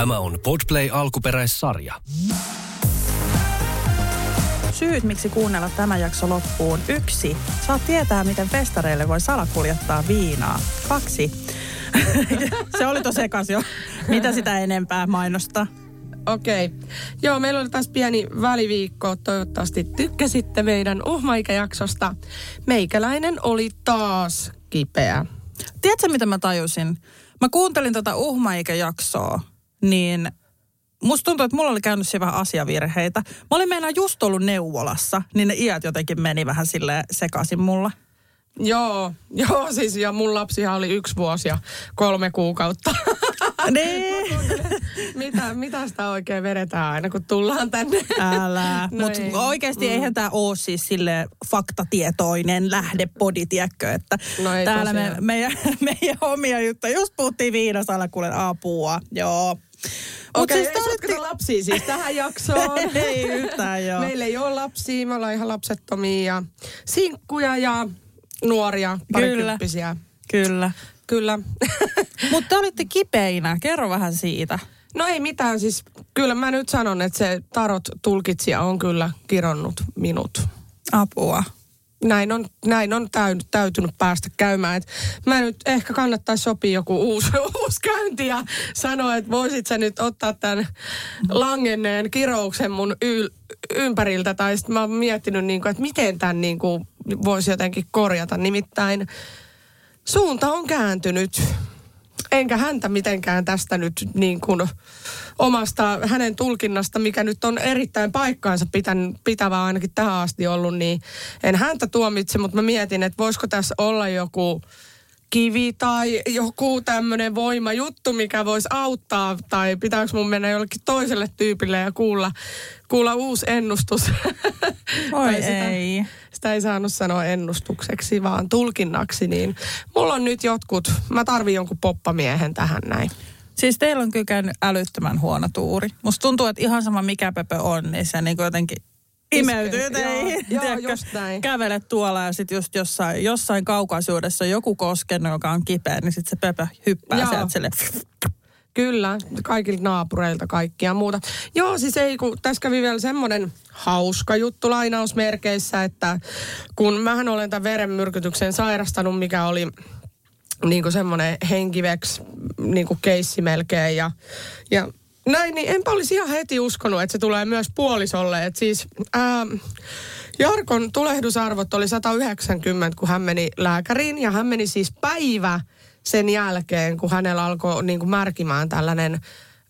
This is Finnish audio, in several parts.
Tämä on Podplay alkuperäissarja. Syyt, miksi kuunnella tämä jakso loppuun. Yksi, saat tietää, miten festareille voi salakuljettaa viinaa. Kaksi, se oli tosi sekas jo. Mitä sitä enempää mainosta? Okei. Okay. Joo, meillä oli taas pieni väliviikko. Toivottavasti tykkäsitte meidän uhmaikäjaksosta. Meikäläinen oli taas kipeä. Tiedätkö, mitä mä tajusin? Mä kuuntelin tätä uhmaikäjaksoa, niin musta tuntuu, että mulla oli käynyt siellä vähän asiavirheitä. Mä olin meinaan just ollut neuvolassa, niin ne iät jotenkin meni vähän sille sekaisin mulla. Joo, joo siis ja mun lapsihan oli yksi vuosi ja kolme kuukautta. niin. mitä, mitä sitä oikein vedetään aina, kun tullaan tänne? Älä. No Mutta oikeasti mm. eihän tämä ole siis sille faktatietoinen lähdepodi, tiedätkö, että no täällä me, meidän, meidän omia juttuja. Just puhuttiin viinasalakulen apua, joo. Okei, okay, siis olitte... lapsia siis tähän jaksoon. ei yhtään, joo. Meillä ei ole lapsia, me ollaan ihan lapsettomia ja sinkkuja ja nuoria, parikymppisiä. Kyllä. Kyllä. Mutta olitte kipeinä, kerro vähän siitä. No ei mitään, siis kyllä mä nyt sanon, että se tarot tulkitsija on kyllä kironnut minut. Apua näin on, näin on täynyt, täytynyt päästä käymään. Et mä nyt ehkä kannattaisi sopia joku uusi, uusi käynti ja sanoa, että voisit sä nyt ottaa tämän langenneen kirouksen mun yl, ympäriltä. Tai sitten mä oon miettinyt, niin kuin, että miten tämän niin kuin, voisi jotenkin korjata. Nimittäin suunta on kääntynyt enkä häntä mitenkään tästä nyt niin kuin omasta hänen tulkinnasta, mikä nyt on erittäin paikkaansa pitän, pitävää ainakin tähän asti ollut, niin en häntä tuomitse, mutta mä mietin, että voisiko tässä olla joku kivi tai joku tämmöinen voimajuttu, mikä voisi auttaa, tai pitääkö mun mennä jollekin toiselle tyypille ja kuulla, kuulla uusi ennustus. Oi ei. Sitä, sitä ei saanut sanoa ennustukseksi, vaan tulkinnaksi, niin mulla on nyt jotkut, mä tarvin jonkun poppamiehen tähän näin. Siis teillä on kyllä käynyt älyttömän huono tuuri. Musta tuntuu, että ihan sama mikä Pepe on, niin se niin jotenkin imeytyy teihin. Joo, joo just näin. Kävelet tuolla ja sitten just jossain, jossain kaukaisuudessa joku koskenut, joka on kipeä, niin sitten se Pepe hyppää joo. sieltä sille Kyllä, kaikilta naapureilta kaikkia muuta. Joo, siis ei, kun tässä kävi vielä semmoinen hauska juttu lainausmerkeissä, että kun mähän olen tämän verenmyrkytyksen sairastanut, mikä oli niin kuin semmoinen henkiveks niin kuin keissi melkein ja, ja näin, niin enpä olisi ihan heti uskonut, että se tulee myös puolisolle. Että siis ää, Jarkon tulehdusarvot oli 190, kun hän meni lääkäriin ja hän meni siis päivä sen jälkeen, kun hänellä alkoi niin kuin märkimään tällainen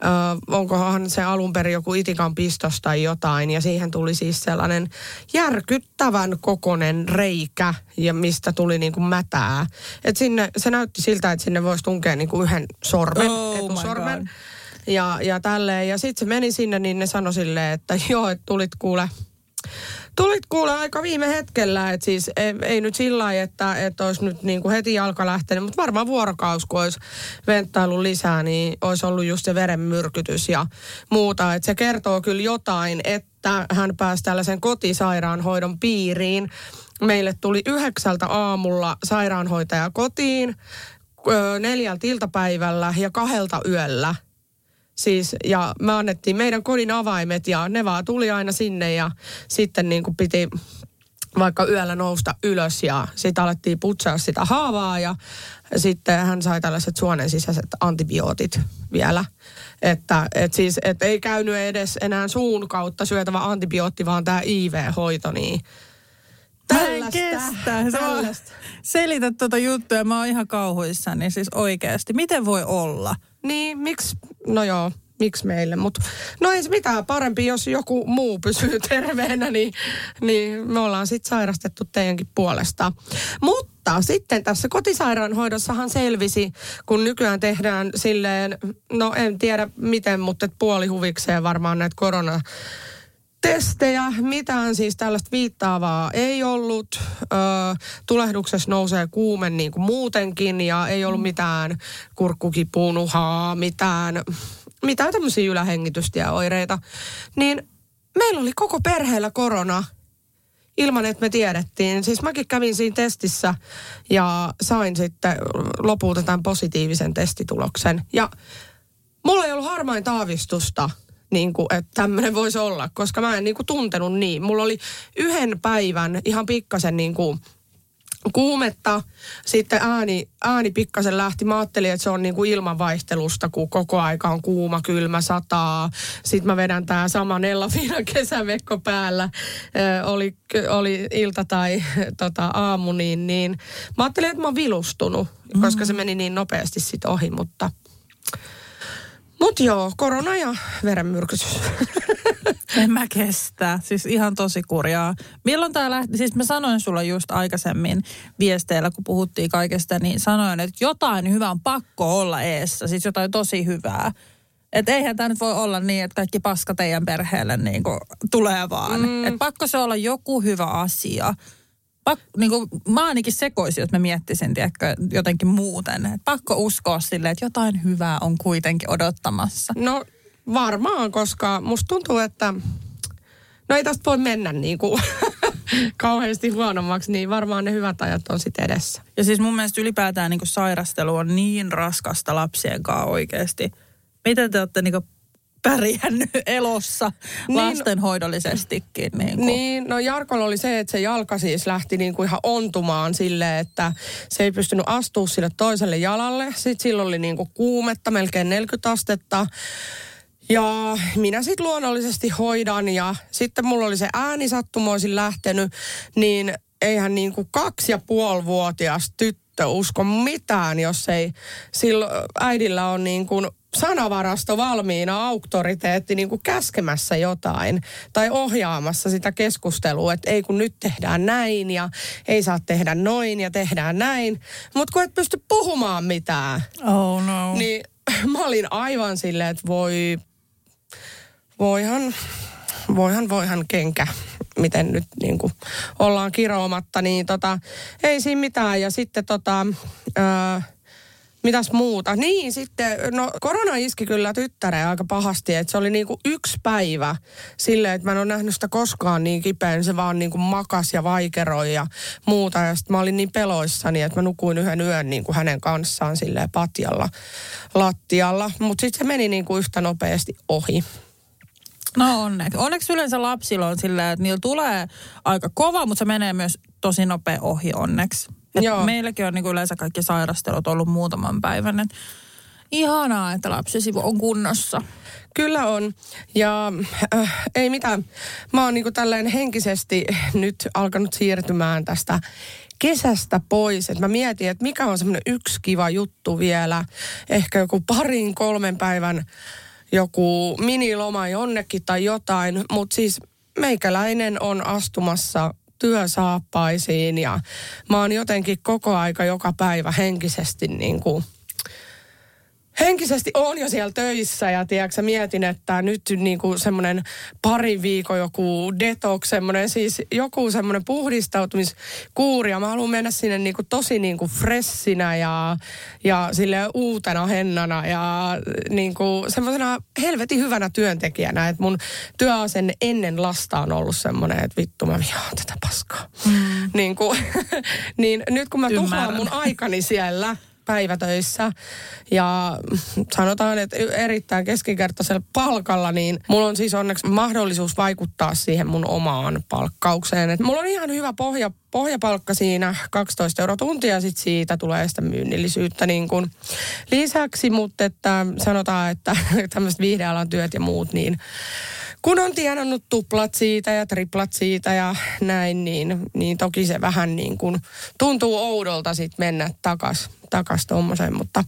Ö, onkohan se alun perin joku itikan pistos tai jotain. Ja siihen tuli siis sellainen järkyttävän kokonen reikä, ja mistä tuli niin kuin mätää. Et sinne, se näytti siltä, että sinne voisi tunkea niin kuin yhden sormen, oh etusormen. Ja, ja tälleen. Ja sitten se meni sinne, niin ne sanoi silleen, että joo, että tulit kuule Tulit kuule aika viime hetkellä, että siis ei, ei nyt sillä lailla, että, että olisi nyt niin kuin heti jalka lähtenyt, mutta varmaan vuorokaus, kun olisi venttailu lisää, niin olisi ollut just se verenmyrkytys ja muuta. Että se kertoo kyllä jotain, että hän pääsi tällaisen kotisairaanhoidon piiriin. Meille tuli yhdeksältä aamulla sairaanhoitaja kotiin, neljältä iltapäivällä ja kahdelta yöllä – Siis, ja me annettiin meidän kodin avaimet ja ne vaan tuli aina sinne ja sitten niin kuin piti vaikka yöllä nousta ylös ja sitten alettiin putsaa sitä haavaa ja sitten hän sai tällaiset suonen sisäiset antibiootit vielä. Että et siis, et ei käynyt edes enää suun kautta syötävä antibiootti, vaan tämä IV-hoito, niin Tällaista. Mä Tällaista. Selitä tuota juttua, mä oon ihan kauhuissani, siis oikeasti. Miten voi olla? Niin, miksi, no joo, miksi meille, mutta no ei se mitään, parempi jos joku muu pysyy terveenä, niin, niin me ollaan sitten sairastettu teidänkin puolesta. Mutta sitten tässä kotisairaanhoidossahan selvisi, kun nykyään tehdään silleen, no en tiedä miten, mutta puolihuvikseen varmaan näitä korona testejä, mitään siis tällaista viittaavaa ei ollut. Ö, tulehduksessa nousee kuume niin kuin muutenkin ja ei ollut mitään kurkkukipunuhaa, mitään, mitään tämmöisiä ylähengitystieoireita. Niin meillä oli koko perheellä korona ilman, että me tiedettiin. Siis mäkin kävin siinä testissä ja sain sitten lopulta tämän positiivisen testituloksen. Ja mulla ei ollut harmain taavistusta niin kuin, että tämmöinen voisi olla, koska mä en niin kuin, tuntenut niin. Mulla oli yhden päivän ihan pikkasen niin kuin, kuumetta, sitten ääni, ääni pikkasen lähti. Mä ajattelin, että se on niin kuin ilmanvaihtelusta, kun koko aika on kuuma, kylmä, sataa. Sitten mä vedän tää sama Nella Fina kesävekko päällä. Ö, oli, oli ilta tai tota, aamu, niin, niin mä ajattelin, että mä oon vilustunut, mm. koska se meni niin nopeasti sit ohi, mutta Mut joo, korona ja verenmyrkytys. En mä kestä. Siis ihan tosi kurjaa. Milloin tää lähti? Siis mä sanoin sulla just aikaisemmin viesteillä, kun puhuttiin kaikesta, niin sanoin, että jotain hyvää on pakko olla eessä. Siis jotain tosi hyvää. Että eihän tämä nyt voi olla niin, että kaikki paska teidän perheelle niin tulee vaan. Mm. Että pakko se olla joku hyvä asia pak, niin kuin, mä ainakin sekoisin, jos mä miettisin tiedätkö, jotenkin muuten. Et pakko uskoa sille, että jotain hyvää on kuitenkin odottamassa. No varmaan, koska musta tuntuu, että no ei tästä voi mennä niin kuin kauheasti huonommaksi, niin varmaan ne hyvät ajat on sitten edessä. Ja siis mun mielestä ylipäätään niin kuin sairastelu on niin raskasta lapsien kanssa oikeasti. Miten te olette niin kuin pärjännyt elossa niin, lastenhoidollisestikin. Niin, kuin. niin, no Jarkolla oli se, että se jalka siis lähti niin kuin ihan ontumaan sille, että se ei pystynyt astua sille toiselle jalalle. Sitten silloin oli niin kuin kuumetta, melkein 40 astetta. Ja minä sitten luonnollisesti hoidan ja sitten mulla oli se ääni sattumoisin lähtenyt, niin eihän niin kuin kaksi ja puoli vuotias tyttö usko mitään, jos ei silloin äidillä on niin kuin sanavarasto valmiina, auktoriteetti niin kuin käskemässä jotain tai ohjaamassa sitä keskustelua, että ei kun nyt tehdään näin ja ei saa tehdä noin ja tehdään näin. Mutta kun et pysty puhumaan mitään, oh no. niin mä olin aivan silleen, että voi, voihan, voihan, voihan kenkä miten nyt niin kuin ollaan kiroamatta, niin tota, ei siinä mitään. Ja sitten tota, öö, Mitäs muuta? Niin, sitten, no korona iski kyllä tyttäreen aika pahasti, että se oli niinku yksi päivä silleen, että mä en ole nähnyt sitä koskaan niin kipeän, se vaan niinku makas ja vaikeroi ja muuta. Ja sitten mä olin niin peloissani, että mä nukuin yhden yön niinku hänen kanssaan silleen patjalla lattialla. Mutta sitten se meni niinku yhtä nopeasti ohi. No onneksi. Onneksi yleensä lapsilla on silleen, että niillä tulee aika kova, mutta se menee myös tosi nopea ohi onneksi. Joo. Meilläkin on niin kuin yleensä kaikki sairastelut ollut muutaman päivän. Et ihanaa, että lapsesi on kunnossa. Kyllä on. Ja äh, ei mitään. Mä oon niinku tälleen henkisesti nyt alkanut siirtymään tästä kesästä pois. Et mä mietin, että mikä on semmoinen yksi kiva juttu vielä. Ehkä joku parin, kolmen päivän joku miniloma jonnekin tai jotain. Mutta siis meikäläinen on astumassa työsaappaisiin ja mä oon jotenkin koko aika joka päivä henkisesti niin kuin henkisesti on jo siellä töissä ja tiedätkö, mietin, että nyt niin kuin semmoinen pari viikon joku detox, semmoinen siis joku semmoinen puhdistautumiskuuri ja mä haluan mennä sinne niin kuin tosi niin kuin fressinä ja, ja sille uutena hennana ja niin kuin semmoisena helvetin hyvänä työntekijänä, että mun työasenne ennen lasta on ollut semmoinen, että vittu mä vihaan tätä paskaa. Mm. niin, kuin, niin nyt kun mä tuhoan mun aikani siellä, päivätöissä ja sanotaan, että erittäin keskinkertaisella palkalla, niin mulla on siis onneksi mahdollisuus vaikuttaa siihen mun omaan palkkaukseen. Et mulla on ihan hyvä pohja, pohjapalkka siinä, 12 euroa tuntia ja sitten siitä tulee sitä myynnillisyyttä niin kun lisäksi, mutta että sanotaan, että tämmöiset viihdealan työt ja muut, niin kun on tienannut tuplat siitä ja triplat siitä ja näin, niin, niin toki se vähän niin kuin tuntuu oudolta sitten mennä takas, takas tuommoiseen, mutta,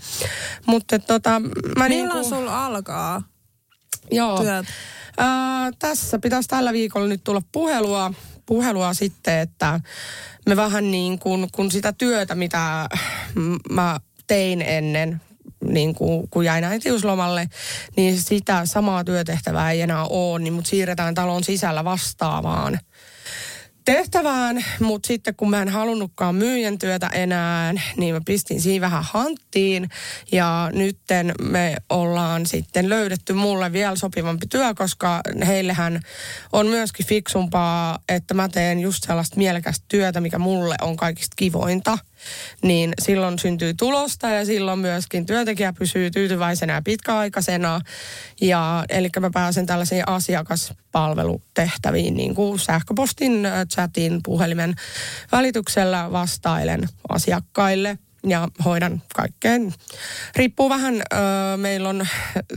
mutta tota, mä Milloin niin kuin, sulla alkaa joo, työt? Ää, tässä pitäisi tällä viikolla nyt tulla puhelua, puhelua sitten, että me vähän niin kuin, kun sitä työtä, mitä mä tein ennen, niin kuin, kun jäin äitiyslomalle, niin sitä samaa työtehtävää ei enää ole, niin mut siirretään talon sisällä vastaavaan tehtävään, mutta sitten kun mä en halunnutkaan myyjän työtä enää, niin mä pistin siinä vähän hanttiin. Ja nytten me ollaan sitten löydetty mulle vielä sopivampi työ, koska heillehän on myöskin fiksumpaa, että mä teen just sellaista mielekästä työtä, mikä mulle on kaikista kivointa niin silloin syntyy tulosta ja silloin myöskin työntekijä pysyy tyytyväisenä ja pitkäaikaisena. Ja, eli mä pääsen tällaisiin asiakaspalvelutehtäviin, niin kuin sähköpostin, chatin, puhelimen välityksellä vastailen asiakkaille ja hoidan kaikkeen. Riippuu vähän, ö, meillä on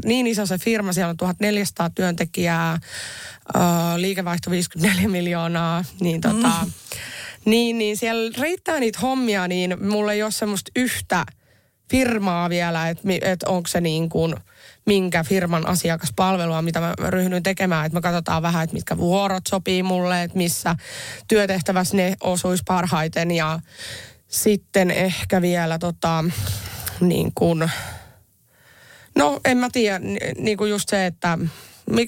niin iso se firma, siellä on 1400 työntekijää, ö, liikevaihto 54 miljoonaa, niin tota, mm niin, niin siellä riittää niitä hommia, niin mulla ei ole semmoista yhtä firmaa vielä, että, että onko se niin kuin minkä firman asiakaspalvelua, mitä mä ryhdyin tekemään. Että me katsotaan vähän, että mitkä vuorot sopii mulle, että missä työtehtävässä ne osuisi parhaiten. Ja sitten ehkä vielä tota, niin kuin, no en mä tiedä, niin kuin just se, että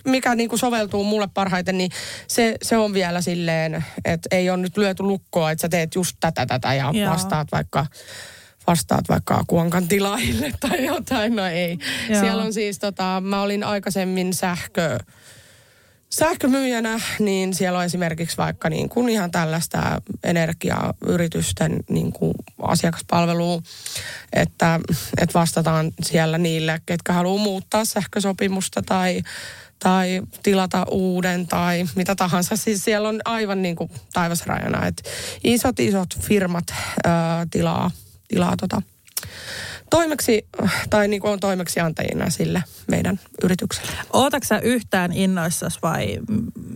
mikä niin kuin soveltuu mulle parhaiten, niin se, se on vielä silleen, että ei ole nyt lyöty lukkoa, että sä teet just tätä tätä ja Joo. vastaat vaikka vastaat vaikka Kuankan tilaille tai jotain, no ei. Joo. Siellä on siis, tota, mä olin aikaisemmin sähkö, sähkömyyjänä, niin siellä on esimerkiksi vaikka niin kuin ihan tällaista energiayritysten niin kuin asiakaspalvelua, että, että vastataan siellä niille, ketkä haluaa muuttaa sähkösopimusta tai tai tilata uuden tai mitä tahansa. Siis siellä on aivan niin kuin taivasrajana, että isot isot firmat ää, tilaa, tilaa tota, toimeksi, tai niin kuin on toimeksiantajina sille meidän yritykselle. Ootatko yhtään innoissas vai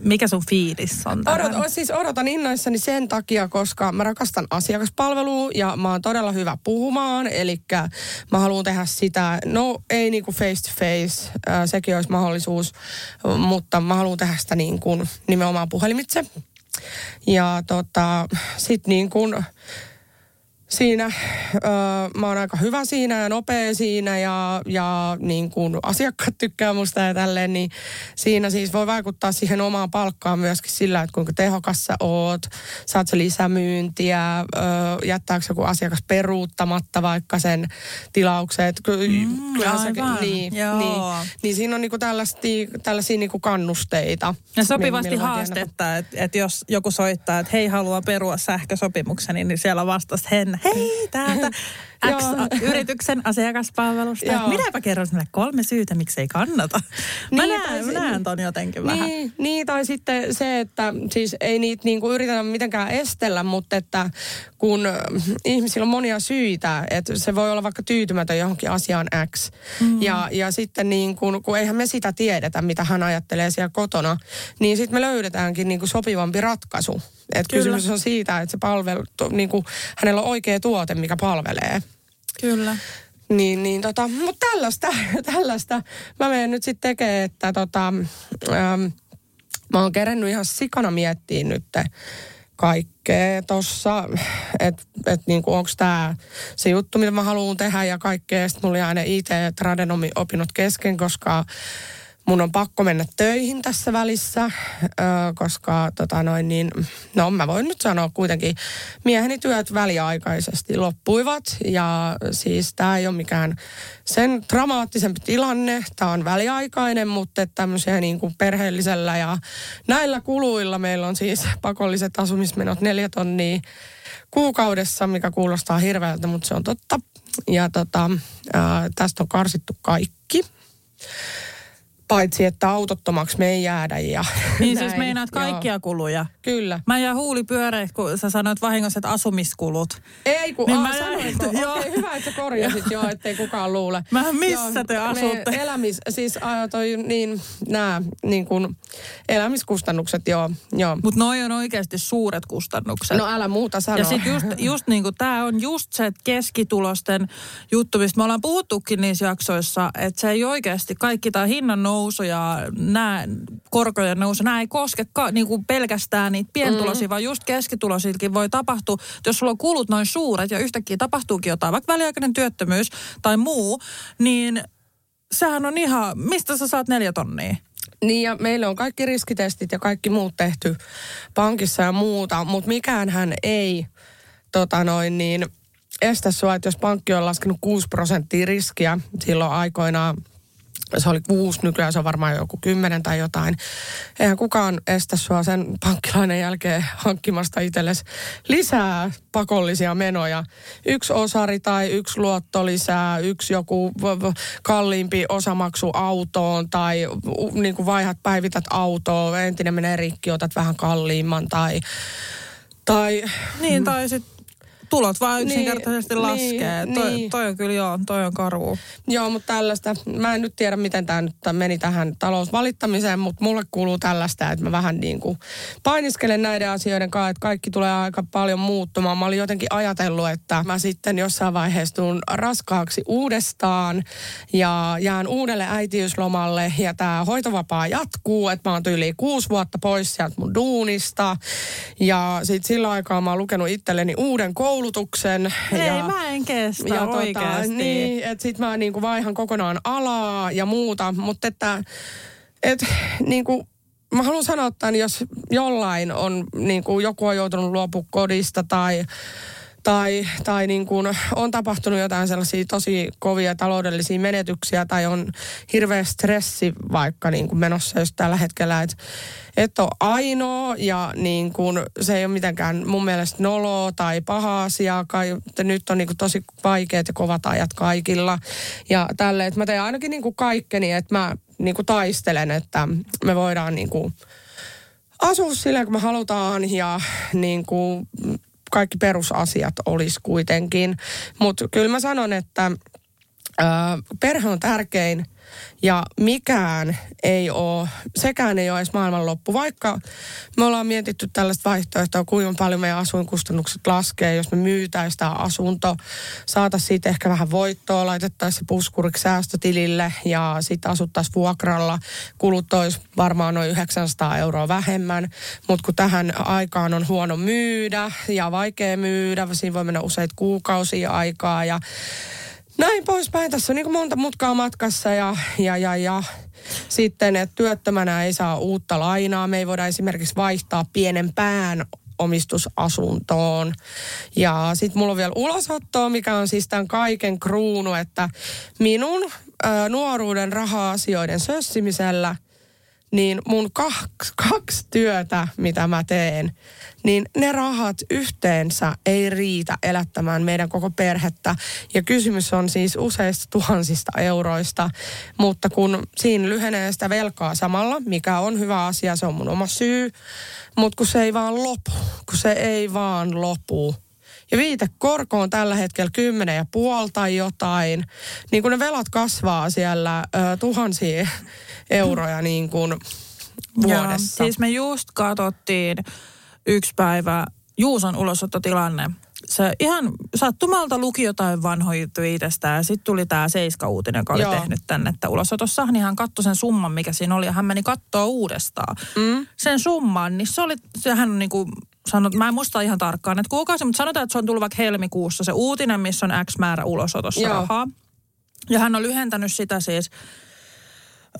mikä sun fiilis on Odot, siis odotan innoissani sen takia, koska mä rakastan asiakaspalvelua ja mä oon todella hyvä puhumaan. Eli mä haluan tehdä sitä, no ei niin kuin face to face, äh, sekin olisi mahdollisuus, mutta mä haluan tehdä sitä niin kuin nimenomaan puhelimitse. Ja tota, sit niin kuin siinä. Öö, mä oon aika hyvä siinä ja nopea siinä ja, ja niin kuin asiakkaat tykkää musta ja tälleen, niin siinä siis voi vaikuttaa siihen omaan palkkaan myöskin sillä, että kuinka tehokas sä oot, saat sä lisämyyntiä, öö, jättääkö joku asiakas peruuttamatta vaikka sen tilaukset. Mm, se, niin, niin, niin, siinä on niinku tällaisia, tällaisia niinku kannusteita. Ja sopivasti haastetta, että et jos joku soittaa, että hei haluaa perua sähkösopimukseni, niin siellä vastasi hen hei täältä X-yrityksen asiakaspalvelusta. Joo. Minäpä kerron sinulle kolme syytä, miksi ei kannata. Mä niin, näen, mä näen ton jotenkin niin, vähän. Niin, tai sitten se, että siis ei niitä niinku yritetä mitenkään estellä, mutta että kun ihmisillä on monia syitä, että se voi olla vaikka tyytymätön johonkin asiaan X. Mm. Ja, ja sitten niin kun, kun eihän me sitä tiedetä, mitä hän ajattelee siellä kotona, niin sitten me löydetäänkin niin kuin sopivampi ratkaisu. Et kysymys on siitä, että se palvelu, niin kuin, hänellä on oikea tuote, mikä palvelee. Kyllä. Niin, niin tota, mutta tällaista, tällaista mä menen nyt sitten tekemään, että tota, ähm, mä oon kerennyt ihan sikana miettiä nyt kaikkea tossa, että et niinku onko tämä se juttu, mitä mä haluan tehdä ja kaikkea. Sitten mulla oli aina IT-tradenomi opinnot kesken, koska mun on pakko mennä töihin tässä välissä, koska tota noin niin, no mä voin nyt sanoa kuitenkin, mieheni työt väliaikaisesti loppuivat ja siis tämä ei ole mikään sen dramaattisempi tilanne, tämä on väliaikainen, mutta tämmöisiä niin kuin perheellisellä ja näillä kuluilla meillä on siis pakolliset asumismenot neljä tonnia kuukaudessa, mikä kuulostaa hirveältä, mutta se on totta. Ja tota, ää, tästä on karsittu kaikki. Paitsi, että autottomaksi me ei jäädä ja Niin siis näin. siis meinaat kaikkia Joo. kuluja? Kyllä. Mä jää huuli pyöreä, kun sä sanoit vahingossa, että asumiskulut. Ei kun, niin aa, mä sanoinko? Okei, okay, hyvä, että sä korjasit joo, ettei kukaan luule. Mä missä joo, te asutte? Elämis, siis ää, toi niin, nää, niin kuin elämiskustannukset, joo. joo. Mut noi on oikeasti suuret kustannukset. No älä muuta sano. Ja sit just, just niin kuin tää on just se keskitulosten juttu, mistä me ollaan puhuttukin niissä jaksoissa, että se ei oikeasti kaikki tää hinnan nousu ja nämä korkojen nousu. Nämä ei koske ka, niin kuin pelkästään niitä pientuloisia, mm. vaan just keskituloisillakin voi tapahtua. Jos sulla on kulut noin suuret ja yhtäkkiä tapahtuukin jotain, vaikka väliaikainen työttömyys tai muu, niin sehän on ihan, mistä sä saat neljä tonnia? Niin ja meillä on kaikki riskitestit ja kaikki muut tehty pankissa ja muuta, mutta mikään hän ei tota noin niin, estä sua, että jos pankki on laskenut 6 prosenttia riskiä silloin aikoinaan se oli kuusi, nykyään se on varmaan joku kymmenen tai jotain. Eihän kukaan estä sua sen pankkilainen jälkeen hankkimasta itsellesi lisää pakollisia menoja. Yksi osari tai yksi luotto lisää, yksi joku kalliimpi osamaksu autoon tai niin kuin vaihat päivität autoa, entinen menee rikki, otat vähän kalliimman tai tai... Niin, tai sitten tulot vaan yksinkertaisesti niin, laskee. Niin, toi, niin. toi on kyllä joo, toi on karu. Joo, mutta tällaista, mä en nyt tiedä miten tämä nyt meni tähän talousvalittamiseen, mutta mulle kuuluu tällaista, että mä vähän niin kuin painiskelen näiden asioiden kanssa, että kaikki tulee aika paljon muuttumaan. Mä olin jotenkin ajatellut, että mä sitten jossain vaiheessa tuun raskaaksi uudestaan ja jään uudelle äitiyslomalle ja tämä hoitovapaa jatkuu, että mä oon tyyli kuusi vuotta pois sieltä mun duunista ja sitten sillä aikaa mä oon lukenut itselleni uuden koulun koulutuksen. Ei, ja, mä en kestä ja tota, Niin, että sit mä niinku vaihan kokonaan alaa ja muuta, mutta että et, niinku, mä haluan sanoa että jos jollain on, niinku, joku on joutunut luopua kodista tai tai, tai niin kuin on tapahtunut jotain sellaisia tosi kovia taloudellisia menetyksiä tai on hirveä stressi vaikka niin kuin menossa just tällä hetkellä, että et ole ainoa ja niin kuin se ei ole mitenkään mun mielestä noloa tai paha asia. Kai, nyt on niin kuin tosi vaikeat ja kovat ajat kaikilla ja tälle, että mä teen ainakin niin kuin kaikkeni, että mä niin kuin taistelen, että me voidaan niin kuin asua silleen, kun me halutaan ja niin kuin kaikki perusasiat olisi kuitenkin. Mutta kyllä mä sanon, että ö, perhe on tärkein ja mikään ei ole, sekään ei ole edes maailmanloppu. Vaikka me ollaan mietitty tällaista vaihtoehtoa, kuinka paljon meidän asuinkustannukset laskee, jos me myytäisiin sitä asunto, saataisiin siitä ehkä vähän voittoa, laitettaisiin se puskuriksi säästötilille ja sitten asuttaisiin vuokralla. Kulut olisi varmaan noin 900 euroa vähemmän, mutta kun tähän aikaan on huono myydä ja vaikea myydä, siinä voi mennä useita kuukausia aikaa ja näin poispäin. Tässä on niin monta mutkaa matkassa ja, ja, ja, ja sitten, että työttömänä ei saa uutta lainaa. Me ei voida esimerkiksi vaihtaa pienen pään omistusasuntoon. Ja sitten mulla on vielä ulosottoa, mikä on siis tämän kaiken kruunu, että minun ö, nuoruuden raha-asioiden sössimisellä – niin mun kaksi, kaksi työtä, mitä mä teen, niin ne rahat yhteensä ei riitä elättämään meidän koko perhettä. Ja kysymys on siis useista tuhansista euroista, mutta kun siinä lyhenee sitä velkaa samalla, mikä on hyvä asia, se on mun oma syy, mutta kun se ei vaan lopu, kun se ei vaan lopu, ja viitekorko on tällä hetkellä kymmenen ja puoli tai jotain, niin kun ne velat kasvaa siellä ö, tuhansia euroja niin kuin vuodessa. Joo, siis me just katsottiin yksi päivä Juuson ulosottotilanne. Se ihan sattumalta luki jotain vanhoja itsestään ja sitten tuli tämä Seiska-uutinen, joka oli Joo. tehnyt tänne, että ulosotossa, niin hän katsoi sen summan, mikä siinä oli ja hän meni katsoa uudestaan. Mm. Sen summan, niin se oli, hän on niin kuin sanot, mä en muista ihan tarkkaan, että kuukausi, mutta sanotaan, että se on tullut vaikka helmikuussa se uutinen, missä on X määrä ulosotossa Joo. rahaa. Ja hän on lyhentänyt sitä siis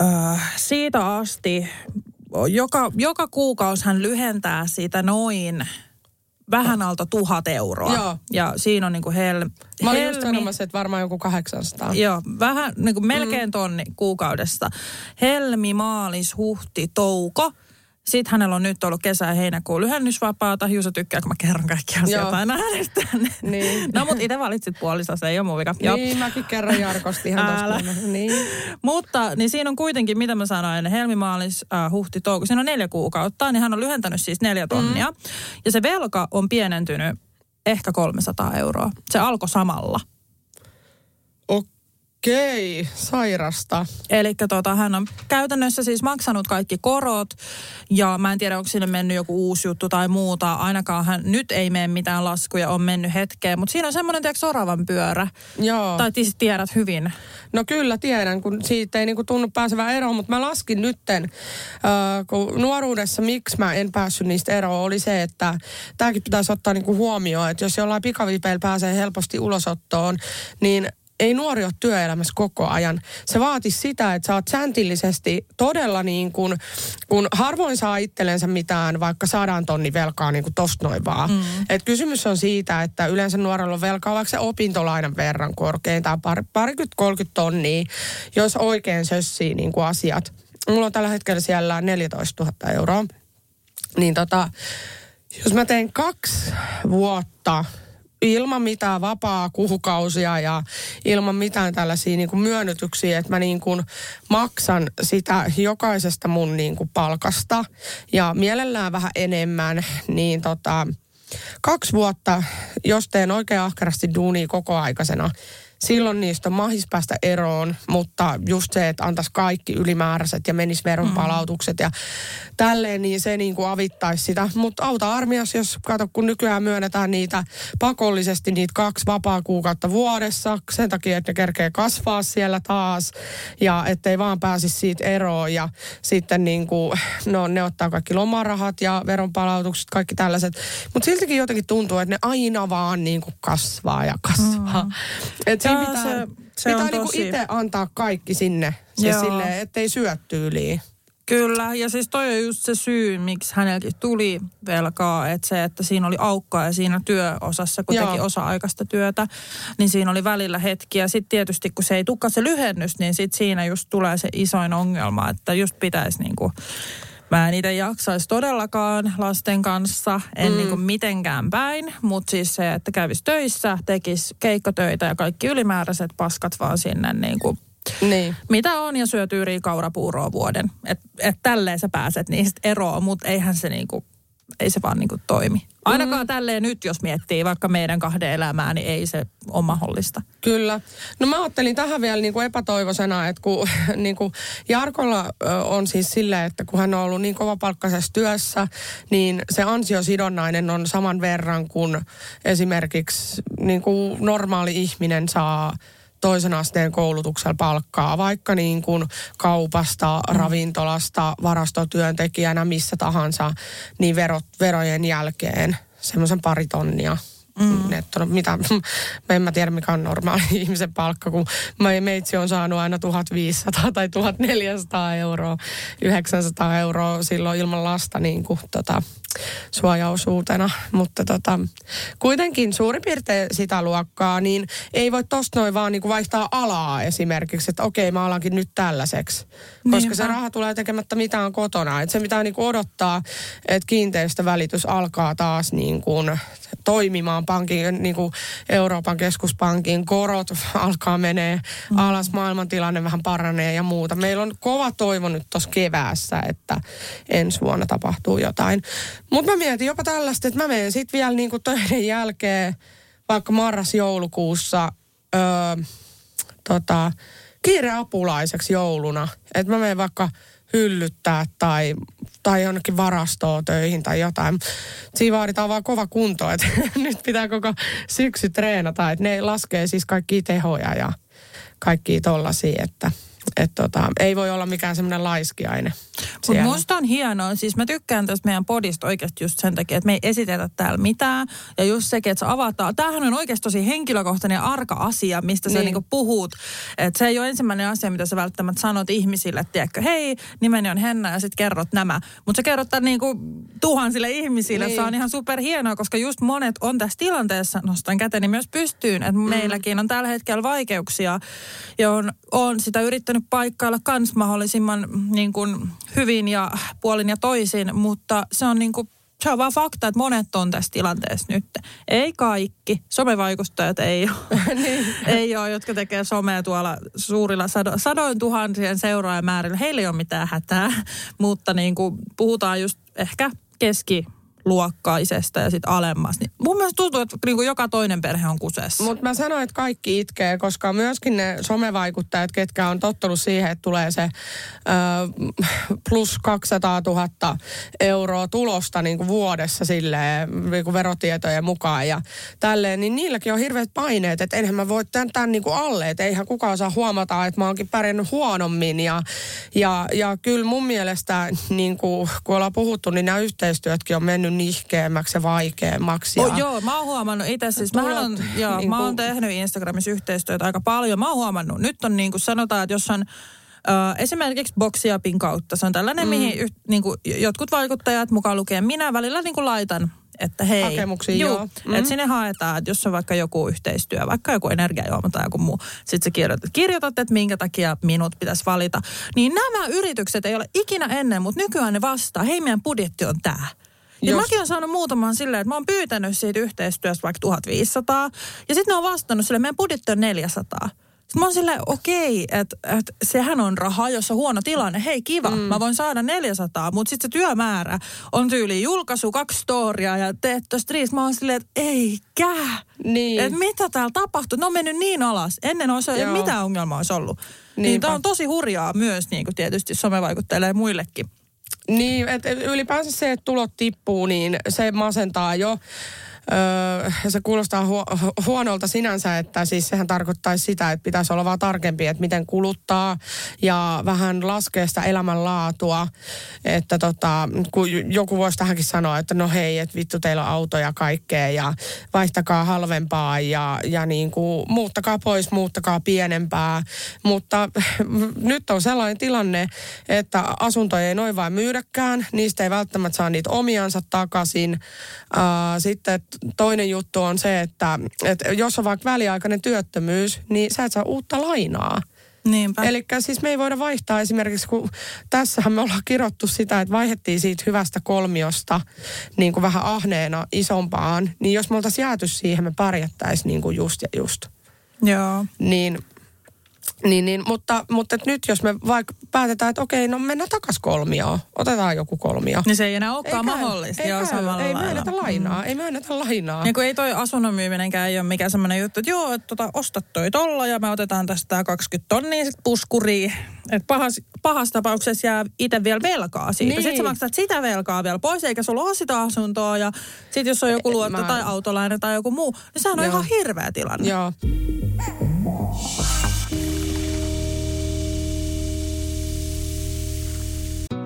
äh, siitä asti, joka, joka kuukausi hän lyhentää siitä noin vähän alta tuhat euroa. Joo. Ja siinä on niin kuin hel, Mä olin helmi, just sanomassa, että varmaan joku 800. Joo, vähän niin kuin melkein mm. tonni kuukaudesta. Helmi, maalis, huhti, touko. Sitten hänellä on nyt ollut kesä- ja heinäkuun lyhennysvapaata. Juuso tykkää, kun mä kerron kaikki asioita aina hänestä. Niin. No, mutta itse valitsit puolista, se ei ole mun vika. Niin, Joo. mäkin kerron Jarkosti ihan tosta. Niin. mutta niin siinä on kuitenkin, mitä mä sanoin, helmimaalis, äh, huhti, touko. Siinä on neljä kuukautta, niin hän on lyhentänyt siis neljä tonnia. Mm. Ja se velka on pienentynyt ehkä 300 euroa. Se alkoi samalla. Okei. Sairasta. Eli tota, hän on käytännössä siis maksanut kaikki korot ja mä en tiedä, onko sinne mennyt joku uusi juttu tai muuta. Ainakaan hän nyt ei mene mitään laskuja, on mennyt hetkeen. Mutta siinä on semmoinen, tiedätkö, oravan pyörä. Joo. Tai siis tiedät hyvin. No kyllä tiedän, kun siitä ei niinku tunnu pääsevän eroon, mutta mä laskin nytten, äh, kun nuoruudessa miksi mä en päässyt niistä eroon, oli se, että tämäkin pitäisi ottaa niinku huomioon, että jos jollain pikavipeillä pääsee helposti ulosottoon, niin ei nuori ole työelämässä koko ajan. Se vaatisi sitä, että sä oot säntillisesti todella niin kuin, kun harvoin saa itsellensä mitään, vaikka saadaan tonni velkaa niin kuin tosta noin vaan. Mm. Et kysymys on siitä, että yleensä nuorella on velkaa vaikka se opintolainan verran korkeintaan par, parikymmentä, 30 tonnia, jos oikein sössii niin kuin asiat. Mulla on tällä hetkellä siellä 14 000 euroa. Niin tota, jos mä teen kaksi vuotta ilman mitään vapaa kuukausia ja ilman mitään tällaisia niin kuin myönnytyksiä, että mä niin kuin maksan sitä jokaisesta mun niin kuin palkasta. Ja mielellään vähän enemmän, niin tota, kaksi vuotta, jos teen oikein ahkerasti duunia koko aikaisena, silloin niistä on mahis päästä eroon, mutta just se, että antaisi kaikki ylimääräiset ja menisi veronpalautukset ja tälleen, niin se niin kuin avittaisi sitä. Mutta auta armias, jos kato, kun nykyään myönnetään niitä pakollisesti niitä kaksi vapaa kuukautta vuodessa, sen takia, että ne kerkee kasvaa siellä taas ja ettei vaan pääsisi siitä eroon ja sitten niin kuin, no ne ottaa kaikki lomarahat ja veronpalautukset, kaikki tällaiset. Mutta siltikin jotenkin tuntuu, että ne aina vaan niin kuin kasvaa ja kasvaa. Mm. Et siinä Joo, pitää, se- se pitää on niinku tosi- itse antaa kaikki sinne. Siis Joo. silleen, ettei syö tyyliin. Kyllä, ja siis toi on just se syy, miksi hänelläkin tuli velkaa, että se, että siinä oli aukkoa ja siinä työosassa, kun Joo. teki osa-aikaista työtä, niin siinä oli välillä hetkiä. Sitten tietysti, kun se ei tukka se lyhennys, niin sitten siinä just tulee se isoin ongelma, että just pitäisi niinku, Mä en itse jaksaisi todellakaan lasten kanssa, en mm. niinku mitenkään päin, mutta siis se, että kävisi töissä, tekisi keikkatöitä ja kaikki ylimääräiset paskat vaan sinne niinku Niin. mitä on ja syö tyyriä kaurapuuroa vuoden. Että et tälleen sä pääset niistä eroon, mutta eihän se niinku, ei se vaan niinku toimi. Ainakaan mm. tälleen nyt, jos miettii vaikka meidän kahden elämää, niin ei se ole mahdollista. Kyllä. No mä ajattelin tähän vielä niin kuin epätoivoisena, että kun niin kuin Jarkolla on siis silleen, että kun hän on ollut niin kovapalkkaisessa työssä, niin se ansiosidonnainen on saman verran kuin esimerkiksi niin kuin normaali ihminen saa toisen asteen koulutuksella palkkaa, vaikka niin kuin kaupasta, mm. ravintolasta, varastotyöntekijänä, missä tahansa, niin verot, verojen jälkeen semmoisen pari tonnia mm. nettona. Mitä, mä en mä tiedä mikä on normaali ihmisen palkka, kun mä, meitsi on saanut aina 1500 tai 1400 euroa, 900 euroa silloin ilman lasta niin kuin, tota, suojaosuutena. Mutta tota, kuitenkin suurin piirtein sitä luokkaa, niin ei voi tosta noin vaan niin kuin vaihtaa alaa esimerkiksi, että okei mä alankin nyt tällaiseksi. Koska Niinpä. se raha tulee tekemättä mitään kotona. Että se mitä niin kuin odottaa, että kiinteistövälitys alkaa taas niin kuin toimimaan pankin, niin kuin Euroopan keskuspankin korot alkaa menee alas, maailmantilanne vähän paranee ja muuta. Meillä on kova toivo nyt tuossa keväässä, että ensi vuonna tapahtuu jotain. Mutta mä mietin jopa tällaista, että mä menen sitten vielä niin kuin töiden jälkeen vaikka marras-joulukuussa öö, tota, kiireapulaiseksi jouluna. Että mä menen vaikka hyllyttää tai, tai jonnekin varastoon töihin tai jotain. Siinä vaaditaan vaan kova kunto, että nyt pitää koko syksy treenata. Että ne laskee siis kaikki tehoja ja kaikki tollasia, että et tota, ei voi olla mikään semmoinen laiskiaine. Mutta musta on hienoa, siis mä tykkään tästä meidän podista oikeasti just sen takia, että me ei esitetä täällä mitään. Ja just sekin, että se avataan. Tämähän on oikeasti tosi henkilökohtainen arka asia, mistä sä Niin. niinku puhut. Että se ei ole ensimmäinen asia, mitä sä välttämättä sanot ihmisille, että tiedätkö, hei, nimeni on Henna ja sitten kerrot nämä. Mutta sä kerrot tämän niinku tuhansille ihmisille. Niin. Se on ihan super hienoa, koska just monet on tässä tilanteessa, nostan käteni myös pystyyn, että mm. meilläkin on tällä hetkellä vaikeuksia ja on, on sitä yrittänyt paikkailla kans mahdollisimman niin kuin hyvin ja puolin ja toisin, mutta se on niin kuin se on vaan fakta, että monet on tässä tilanteessa nyt. Ei kaikki. Somevaikuttajat ei ole, ei ole jotka tekee somea tuolla suurilla sado, sadoin tuhansien seuraajamäärillä. Heillä ei ole mitään hätää, mutta niin kuin puhutaan just ehkä keski luokkaisesta ja sitten alemmas. Niin mun mielestä tuntuu, että niin kuin joka toinen perhe on kusessa. Mutta mä sanoin, että kaikki itkee, koska myöskin ne somevaikuttajat, ketkä on tottunut siihen, että tulee se ö, plus 200 000 euroa tulosta niin kuin vuodessa silleen, niin kuin verotietojen mukaan ja tälleen, niin niilläkin on hirveät paineet, että enhän mä voi tämän, tämän niin kuin alle, että eihän kukaan saa huomata, että mä oonkin pärjännyt huonommin ja, ja, ja kyllä mun mielestä, niin kuin, kun ollaan puhuttu, niin nämä yhteistyötkin on mennyt nihkeämmäksi ja vaikeammaksi. Ja Oh, joo, mä oon huomannut itse siis, mähän on, joo, niin mä oon tehnyt Instagramissa yhteistyötä aika paljon. Mä oon huomannut, nyt on niin kuin sanotaan, että jos on ö, esimerkiksi Boxiapin kautta, se on tällainen, mm. mihin yht, niin kuin jotkut vaikuttajat, mukaan lukee minä, välillä niin kuin laitan, että hei. Hakemuksia, juu, joo. Mm. Että sinne haetaan, että jos on vaikka joku yhteistyö, vaikka joku energiajuoma tai joku muu, sitten sä kirjoitat, kirjoitat, että minkä takia minut pitäisi valita. Niin nämä yritykset ei ole ikinä ennen, mutta nykyään ne vastaa, hei meidän budjetti on tämä. Ja Jos- mäkin olen saanut muutaman silleen, että mä oon pyytänyt siitä yhteistyöstä vaikka 1500. Ja sitten ne on vastannut silleen, meidän budjetti on 400. Sitten mä oon silleen, okei, että et, sehän on rahaa, jos on huono tilanne. Hei kiva, mm. mä voin saada 400, mutta sitten se työmäärä on tyyli julkaisu, kaksi storia ja teet tosta riis. Mä oon silleen, että eikä. Niin. Että mitä täällä tapahtuu? Ne on mennyt niin alas. Ennen olisi ei mitään ongelmaa olisi ollut. Niin Niinpä. tämä on tosi hurjaa myös niin kuin tietysti somevaikuttajille ja muillekin. Niin, että ylipäänsä se, että tulot tippuu, niin se masentaa jo. Öö, se kuulostaa huo, huonolta sinänsä, että siis sehän tarkoittaisi sitä, että pitäisi olla vaan tarkempi, että miten kuluttaa ja vähän laskea sitä elämänlaatua. Että tota, kun joku voisi tähänkin sanoa, että no hei, että vittu teillä on auto ja kaikkea ja vaihtakaa halvempaa ja, ja niin kuin muuttakaa pois, muuttakaa pienempää. Mutta nyt on sellainen tilanne, että asuntoja ei noin vain myydäkään, niistä ei välttämättä saa niitä omiansa takaisin. Äh, Sitten toinen juttu on se, että, että jos on vaikka väliaikainen työttömyys, niin sä et saa uutta lainaa. Niinpä. Eli siis me ei voida vaihtaa esimerkiksi, kun tässähän me ollaan kirottu sitä, että vaihdettiin siitä hyvästä kolmiosta niin kuin vähän ahneena isompaan, niin jos me oltaisiin jääty siihen, me pärjättäisiin niin kuin just ja just. Joo. Niin, niin, niin mutta, mutta et nyt jos me vaikka päätetään, että okei, no mennään takas kolmioon, otetaan joku kolmio. Niin se ei enää olekaan käy, mahdollista. Ei, joo, käy, samalla ei lailla. myönnetä lainaa, ei myönnetä lainaa. Ja kun ei toi asunnon myyminenkään ei ole mikään semmoinen juttu, että joo, että tota, ostat toi tolla ja me otetaan tästä tää 20 tonnia sit puskuriin. Että pahas, pahassa tapauksessa jää itse vielä velkaa siitä. Niin. Sitten sä maksat sitä velkaa vielä pois, eikä sulla ole sitä asuntoa. Ja sitten jos on joku luotto Mä- tai autolaina tai joku muu, niin sehän on Joo. ihan hirveä tilanne. Joo.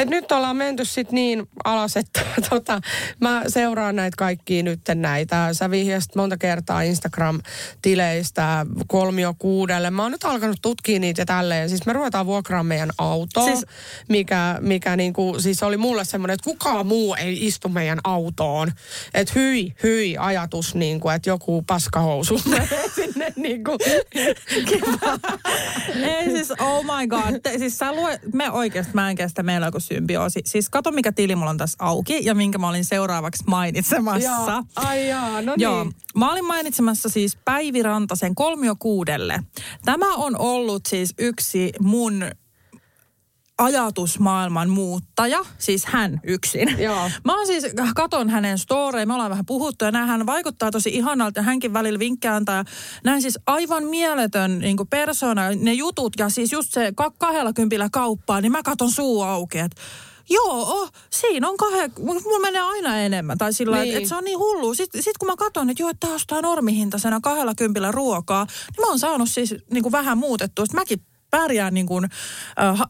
Et nyt ollaan menty sit niin alas, että tota, mä seuraan näitä kaikkia nyt näitä. Sä vihjasit monta kertaa Instagram-tileistä kolmio kuudelle. Mä oon nyt alkanut tutkia niitä ja tälleen. Siis me ruvetaan vuokraamaan meidän autoa, siis, mikä, mikä niinku, siis oli mulle semmoinen, että kukaan muu ei istu meidän autoon. Että hyi, hyi ajatus, niinku, että joku paskahousu sinne niinku. Ei siis, oh my god. Te, siis sä lue, me oikeasti, mä en kestä meillä joku symbioosi. Siis kato mikä tili mulla on tässä auki ja minkä mä olin seuraavaksi mainitsemassa. Joo. Ai jaa, no Joo. niin. Mä olin mainitsemassa siis Päivi Rantasen kolmio kuudelle. Tämä on ollut siis yksi mun ajatusmaailman muuttaja, siis hän yksin. Joo. Mä oon siis, katon hänen storeja, me ollaan vähän puhuttu ja hän vaikuttaa tosi ihanalta ja hänkin välillä vinkkejä antaa. Näin siis aivan mieletön niin persona, ne jutut ja siis just se ka- kahdella kympillä kauppaa, niin mä katon suu auki, että Joo, oh, siinä on kahden, mulla menee aina enemmän. Tai sillä niin. Että et se on niin hullu. Sitten sit kun mä katson, että joo, että ostaa normihintaisena kahdella kympillä ruokaa, niin mä oon saanut siis niin kuin vähän muutettua. Sitten mäkin pärjään niin kuin,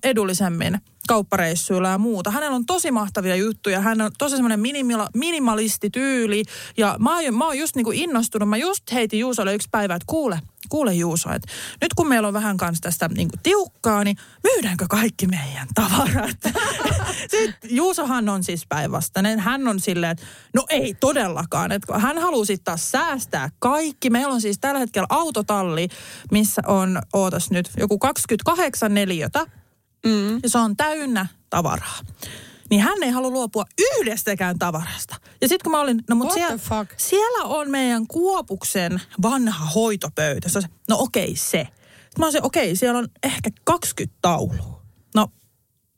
edullisemmin kauppareissuilla ja muuta. Hänellä on tosi mahtavia juttuja. Hän on tosi semmoinen minimala, minimalistityyli. Ja mä oon, mä oon just niin kuin innostunut. Mä just heitin Juusolle yksi päivä, että kuule, kuule Juuso, että nyt kun meillä on vähän kanssa tästä niin kuin tiukkaa, niin myydäänkö kaikki meidän tavarat? Sitten Juusohan on siis päinvastainen. Hän on silleen, että no ei todellakaan. Että hän haluaa sitten taas säästää kaikki. Meillä on siis tällä hetkellä autotalli, missä on, ootas nyt, joku 28 neliötä. Mm. Ja se on täynnä tavaraa. Niin hän ei halua luopua yhdestäkään tavarasta. Ja sitten kun mä olin, no mutta siellä, siellä on meidän Kuopuksen vanha hoitopöytä. Se se, no okei se. Sitten mä olisin, okei, siellä on ehkä 20 taulua. No,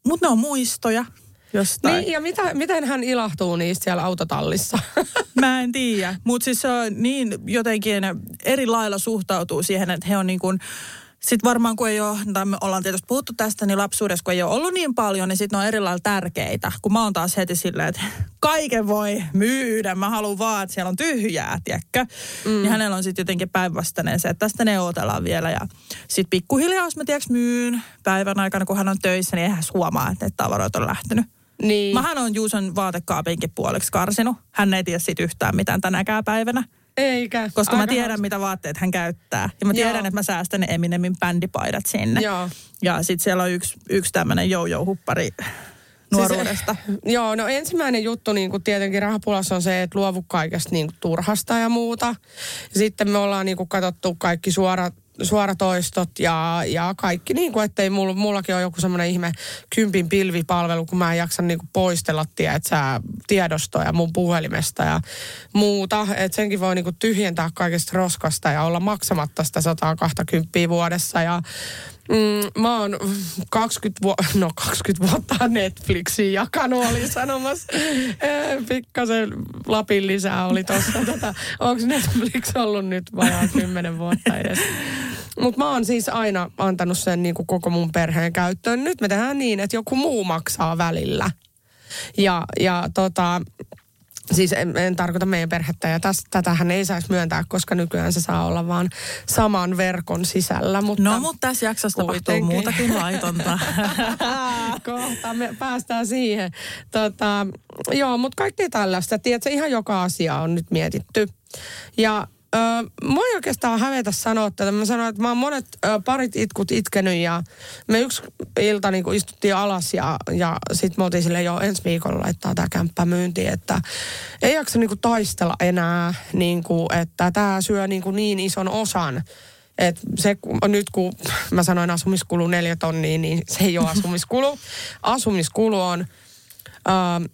mutta ne on muistoja jostain. Niin, ja mitä, miten hän ilahtuu niistä siellä autotallissa? Mä en tiedä, mutta siis se on niin jotenkin eri lailla suhtautuu siihen, että he on niin kuin, sitten varmaan kun ei ole, tai me ollaan tietysti puhuttu tästä, niin lapsuudessa kun ei ole ollut niin paljon, niin sitten ne on eri lailla tärkeitä. Kun mä oon taas heti silleen, että kaiken voi myydä, mä haluan vaan, että siellä on tyhjää, tiedätkö? Mm. Niin hänellä on sitten jotenkin päinvastainen se, että tästä neuvotellaan vielä. Ja sitten pikkuhiljaa, jos mä tiedätkö myyn päivän aikana, kun hän on töissä, niin eihän huomaa, että tavaroita on lähtenyt. niin. Mähän on Juuson vaatekaapinkin puoleksi karsinut. Hän ei tiedä siitä yhtään mitään tänäkään päivänä. Eikä. Koska mä Aika tiedän, hauska. mitä vaatteet hän käyttää. Ja mä tiedän, Joo. että mä säästän ne Eminemin bändipaidat sinne. Joo. Ja sitten siellä on yksi, yksi tämmöinen jojo-huppari nuoruudesta. Siis, joo, no ensimmäinen juttu niin kuin tietenkin rahapulassa on se, että luovu kaikesta niin kuin turhasta ja muuta. Sitten me ollaan niin kuin katsottu kaikki suorat suoratoistot ja, ja kaikki, niin kuin, ettei mulla, mullakin ole joku semmoinen ihme kympin pilvipalvelu, kun mä en jaksa niin kuin poistella, tiedätkö, tiedostoja mun puhelimesta ja muuta. Että senkin voi niin kuin tyhjentää kaikesta roskasta ja olla maksamatta sitä 120 vuodessa ja Mm, mä oon 20, vu- no 20 vuotta Netflixiin jakanut, oli sanomassa. Pikkasen Lapin lisää oli tuossa. Tota, Onko Netflix ollut nyt vajaa 10 vuotta edes? Mutta mä oon siis aina antanut sen niin kuin koko mun perheen käyttöön. Nyt me tehdään niin, että joku muu maksaa välillä. Ja, ja tota, Siis en, en tarkoita meidän perhettä ja täs, tätähän ei saisi myöntää, koska nykyään se saa olla vaan saman verkon sisällä. Mutta No, mutta tässä jaksossa tapahtuu muutakin laitonta. Kohta me päästään siihen. Tota, joo, mutta kaikkea tällaista. Tiedätkö, ihan joka asia on nyt mietitty. Ja ö, mua ei oikeastaan hävetä sanoa tätä. Mä sanoin, että mä oon monet ö, parit itkut itkenyt ja me yksi ilta niin kuin istuttiin alas ja, ja sitten me oltiin silleen, jo ensi viikolla laittaa tämä kämppä myyntiin, että ei jaksa niin kuin taistella enää, niin kuin, että tämä syö niin, kuin niin ison osan. Et se, kun- nyt kun mä sanoin asumiskulu neljä tonnia, niin se ei ole asumiskulu. Asumiskulu on ähm,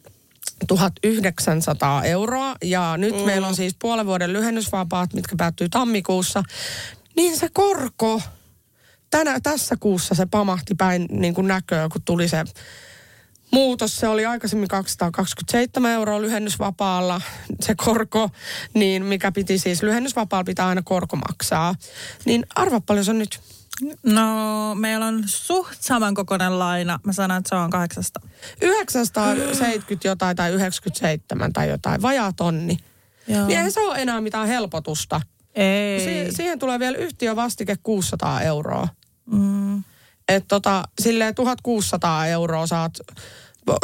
1900 euroa ja nyt mm. meillä on siis puolen vuoden lyhennysvapaat, mitkä päättyy tammikuussa. Niin se korko, tänä, tässä kuussa se pamahti päin niin kuin näköä, kun tuli se muutos. Se oli aikaisemmin 227 euroa lyhennysvapaalla se korko, niin mikä piti siis lyhennysvapaalla pitää aina korko maksaa. Niin arva paljon se on nyt. No, meillä on suht samankokoinen laina. Mä sanon, että se on 800. 970 jotain tai 97 tai jotain, vajaa tonni. Joo. Niin eihän se ole enää mitään helpotusta. Ei. Si- siihen tulee vielä yhtiövastike 600 euroa. Mm. Että tota, silleen 1600 euroa saat,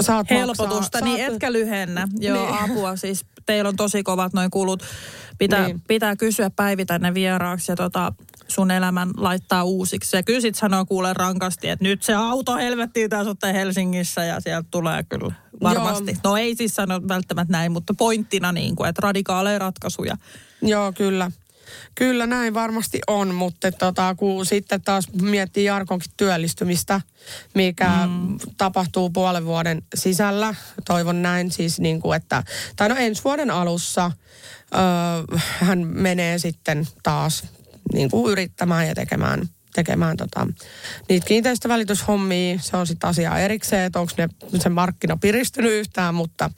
saat helpotusta, maksaa. niin saat, etkä lyhennä. Joo, Niin. apua. Siis teillä on tosi kovat noin kulut. Pitää, Niin. pitää kysyä päivitä ne vieraaksi ja tota, sun elämän laittaa uusiksi. Ja kyllä sit sanoo kuule rankasti, että nyt se auto helvettiin taas ottaa Helsingissä ja sieltä tulee kyllä varmasti. Joo. No ei siis sano välttämättä näin, mutta pointtina niin kuin, että radikaaleja ratkaisuja. Joo, kyllä. Kyllä näin varmasti on, mutta tota, kun sitten taas miettii Jarkonkin työllistymistä, mikä mm. tapahtuu puolen vuoden sisällä, toivon näin siis niin kuin, että, tai no ensi vuoden alussa ö, hän menee sitten taas niin kuin yrittämään ja tekemään tekemään tota, niitä kiinteistövälityshommia. Se on sitten asia erikseen, että onko se markkina piristynyt yhtään, mutta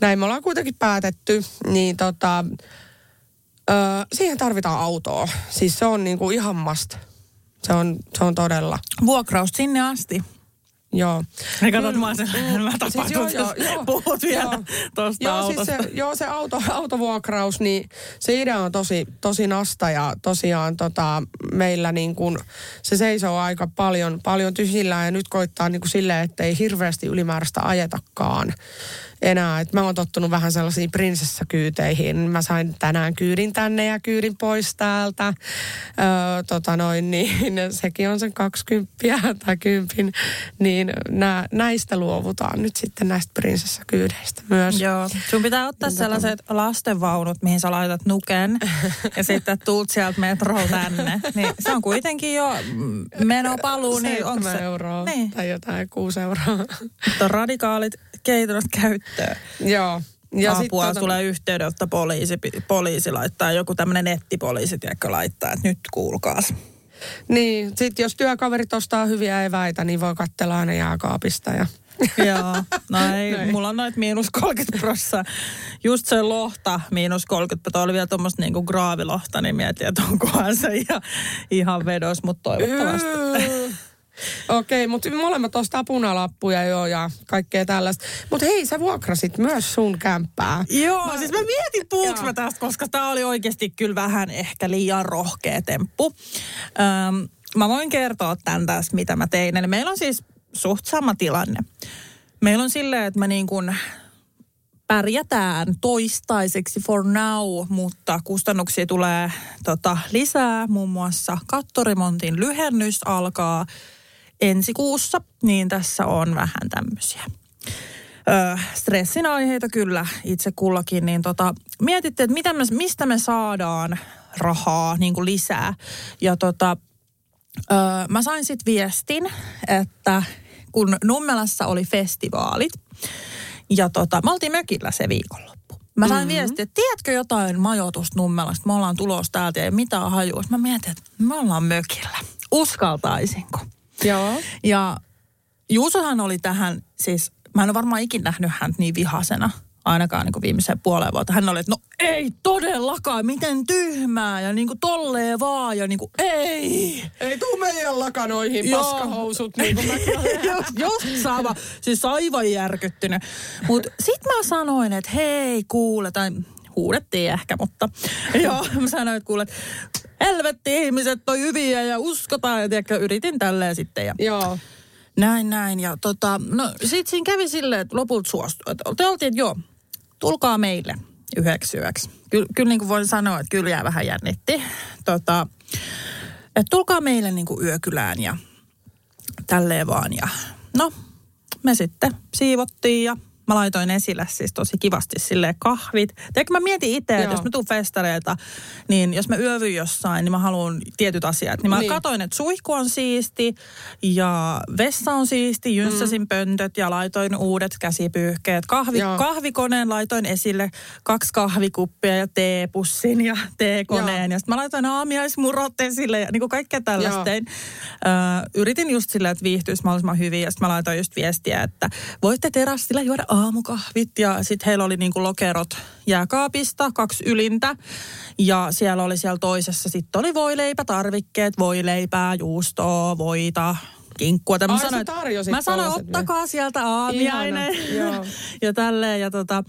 näin me ollaan kuitenkin päätetty. Niin tota, ö, siihen tarvitaan autoa. Siis se on niinku ihan must. Se on, se on todella. Vuokraus sinne asti. Joo. Ja katsot, mä, sen, mä tapaan, Siis joo, joo, joo. puhut vielä Joo. tuosta Joo, autosta. siis se, joo, se auto, autovuokraus, niin se idea on tosi, tosi nasta ja tosiaan tota, meillä niin kuin, se seisoo aika paljon, paljon tyhjillään ja nyt koittaa niin kuin silleen, että ei hirveästi ylimääräistä ajetakaan enää. Et mä oon tottunut vähän sellaisiin prinsessakyyteihin. Mä sain tänään kyydin tänne ja kyydin pois täältä. Öö, tota noin, niin sekin on sen 20 tai 10. Niin nää, näistä luovutaan nyt sitten näistä prinsessakyydeistä myös. Joo, sun pitää ottaa Niin tota- sellaiset lastenvaunut, mihin sä laitat nuken ja sitten tuut sieltä metrolla tänne. Niin se on kuitenkin jo menopaluu, niin onko se... euroa Niin, tai jotain, kuusi euroa. mutta radikaalit keinot käyttöön. Joo. Ja sit Apua tota- tulee yhteydenotto poliisi, poliisi laittaa, joku tämmöinen nettipoliisi, tiedätkö, laittaa, että nyt kuulkaas. Niin, sit jos työkaverit ostaa hyviä eväitä, niin voi katsella aina jääkaapista. Ja... Joo, no ei, mulla on noit miinus 30 prossaa. Just se lohta, miinus 30, toi oli vielä tuommoista niinku graavilohta, niin mietin, että onkohan se ihan, ihan vedos, mutta toivottavasti. Okei, mutta molemmat ostaa punalappuja jo ja kaikkea tällaista. Mutta hei, sä vuokrasit myös sun kämppää. Joo, mä, siis mä mietin puhuks mä tästä, koska tää oli oikeasti kyllä vähän ehkä liian rohkea temppu. Öm, mä voin kertoa tämän tässä, mitä mä tein. Eli meillä on siis suht sama tilanne. Meillä on silleen, että me niin kuin pärjätään toistaiseksi for now, mutta kustannuksia tulee tota, lisää. Muun muassa kattoremontin lyhennys alkaa ensi kuussa, niin tässä on vähän tämmöisiä ö, stressin aiheita kyllä itse kullakin, niin tota, mietitte, että mitä me, mistä me saadaan rahaa niin kuin lisää. Ja tota, ö, mä sain sitten viestin, että kun Nummelassa oli festivaalit, ja tota, me oltiin mökillä se viikonloppu. Mä sain mm-hmm. viestiä, että tiedätkö jotain majoitusta Nummelasta, me ollaan tulossa täältä ja ei mitään hajua. Mä mietin, että me ollaan mökillä. Uskaltaisinko? Joo. Ja Juusohan oli tähän, siis mä en ole varmaan ikinä nähnyt häntä niin vihasena, ainakaan niin kuin viimeiseen puoleen vuotta. Hän oli, että no ei todellakaan, miten tyhmää ja niin kuin tolleen vaan ja niin kuin ei. Ei tuu meidän lakanoihin Joo. paskahousut, niin kuin just, just sama. Siis aivan järkyttynyt. Mutta sit mä sanoin, että hei kuule, tai huudettiin ehkä, mutta joo, mä sanoin, että kuule, että helvetti ihmiset on hyviä ja uskotaan. Ja tiedätkö, yritin tälleen sitten ja Joo. näin, näin. Ja tota, no sit siinä kävi silleen, että lopulta suostui. Että te oltiin, että joo, tulkaa meille yhdeksi yöksi. Kyllä, kyllä niin kuin voin sanoa, että kyllä jää vähän jännitti. Tota, että tulkaa meille niin kuin yökylään ja tälleen vaan. Ja no, me sitten siivottiin ja mä laitoin esille siis tosi kivasti silleen kahvit. Tiedätkö, mä mietin itse, että jos mä tuun festareilta, niin jos mä yövyn jossain, niin mä haluan tietyt asiat. Niin mä Niin. katoin, että suihku on siisti ja vessa on siisti, jynssäsin mm. pöntöt ja laitoin uudet käsipyyhkeet. Kahvi, Joo. kahvikoneen laitoin esille kaksi kahvikuppia ja teepussin ja teekoneen. Joo. Ja sitten mä laitoin aamiaismurot esille ja niin kuin kaikkea tällaista tein. Ö, yritin just silleen, että viihtyisi mahdollisimman hyvin ja sitten mä laitoin just viestiä, että voitte terassilla juoda aamukahvit ja sitten heillä oli niinku lokerot jääkaapista, kaksi ylintä ja siellä oli siellä toisessa sitten oli voileipä, tarvikkeet, voileipää, juustoa, voita, kinkkua. Mä Ai, sä sanoin, että- mä sanoin, ottakaa sieltä aamiainen Ihana, ja tälleen. Ja tota,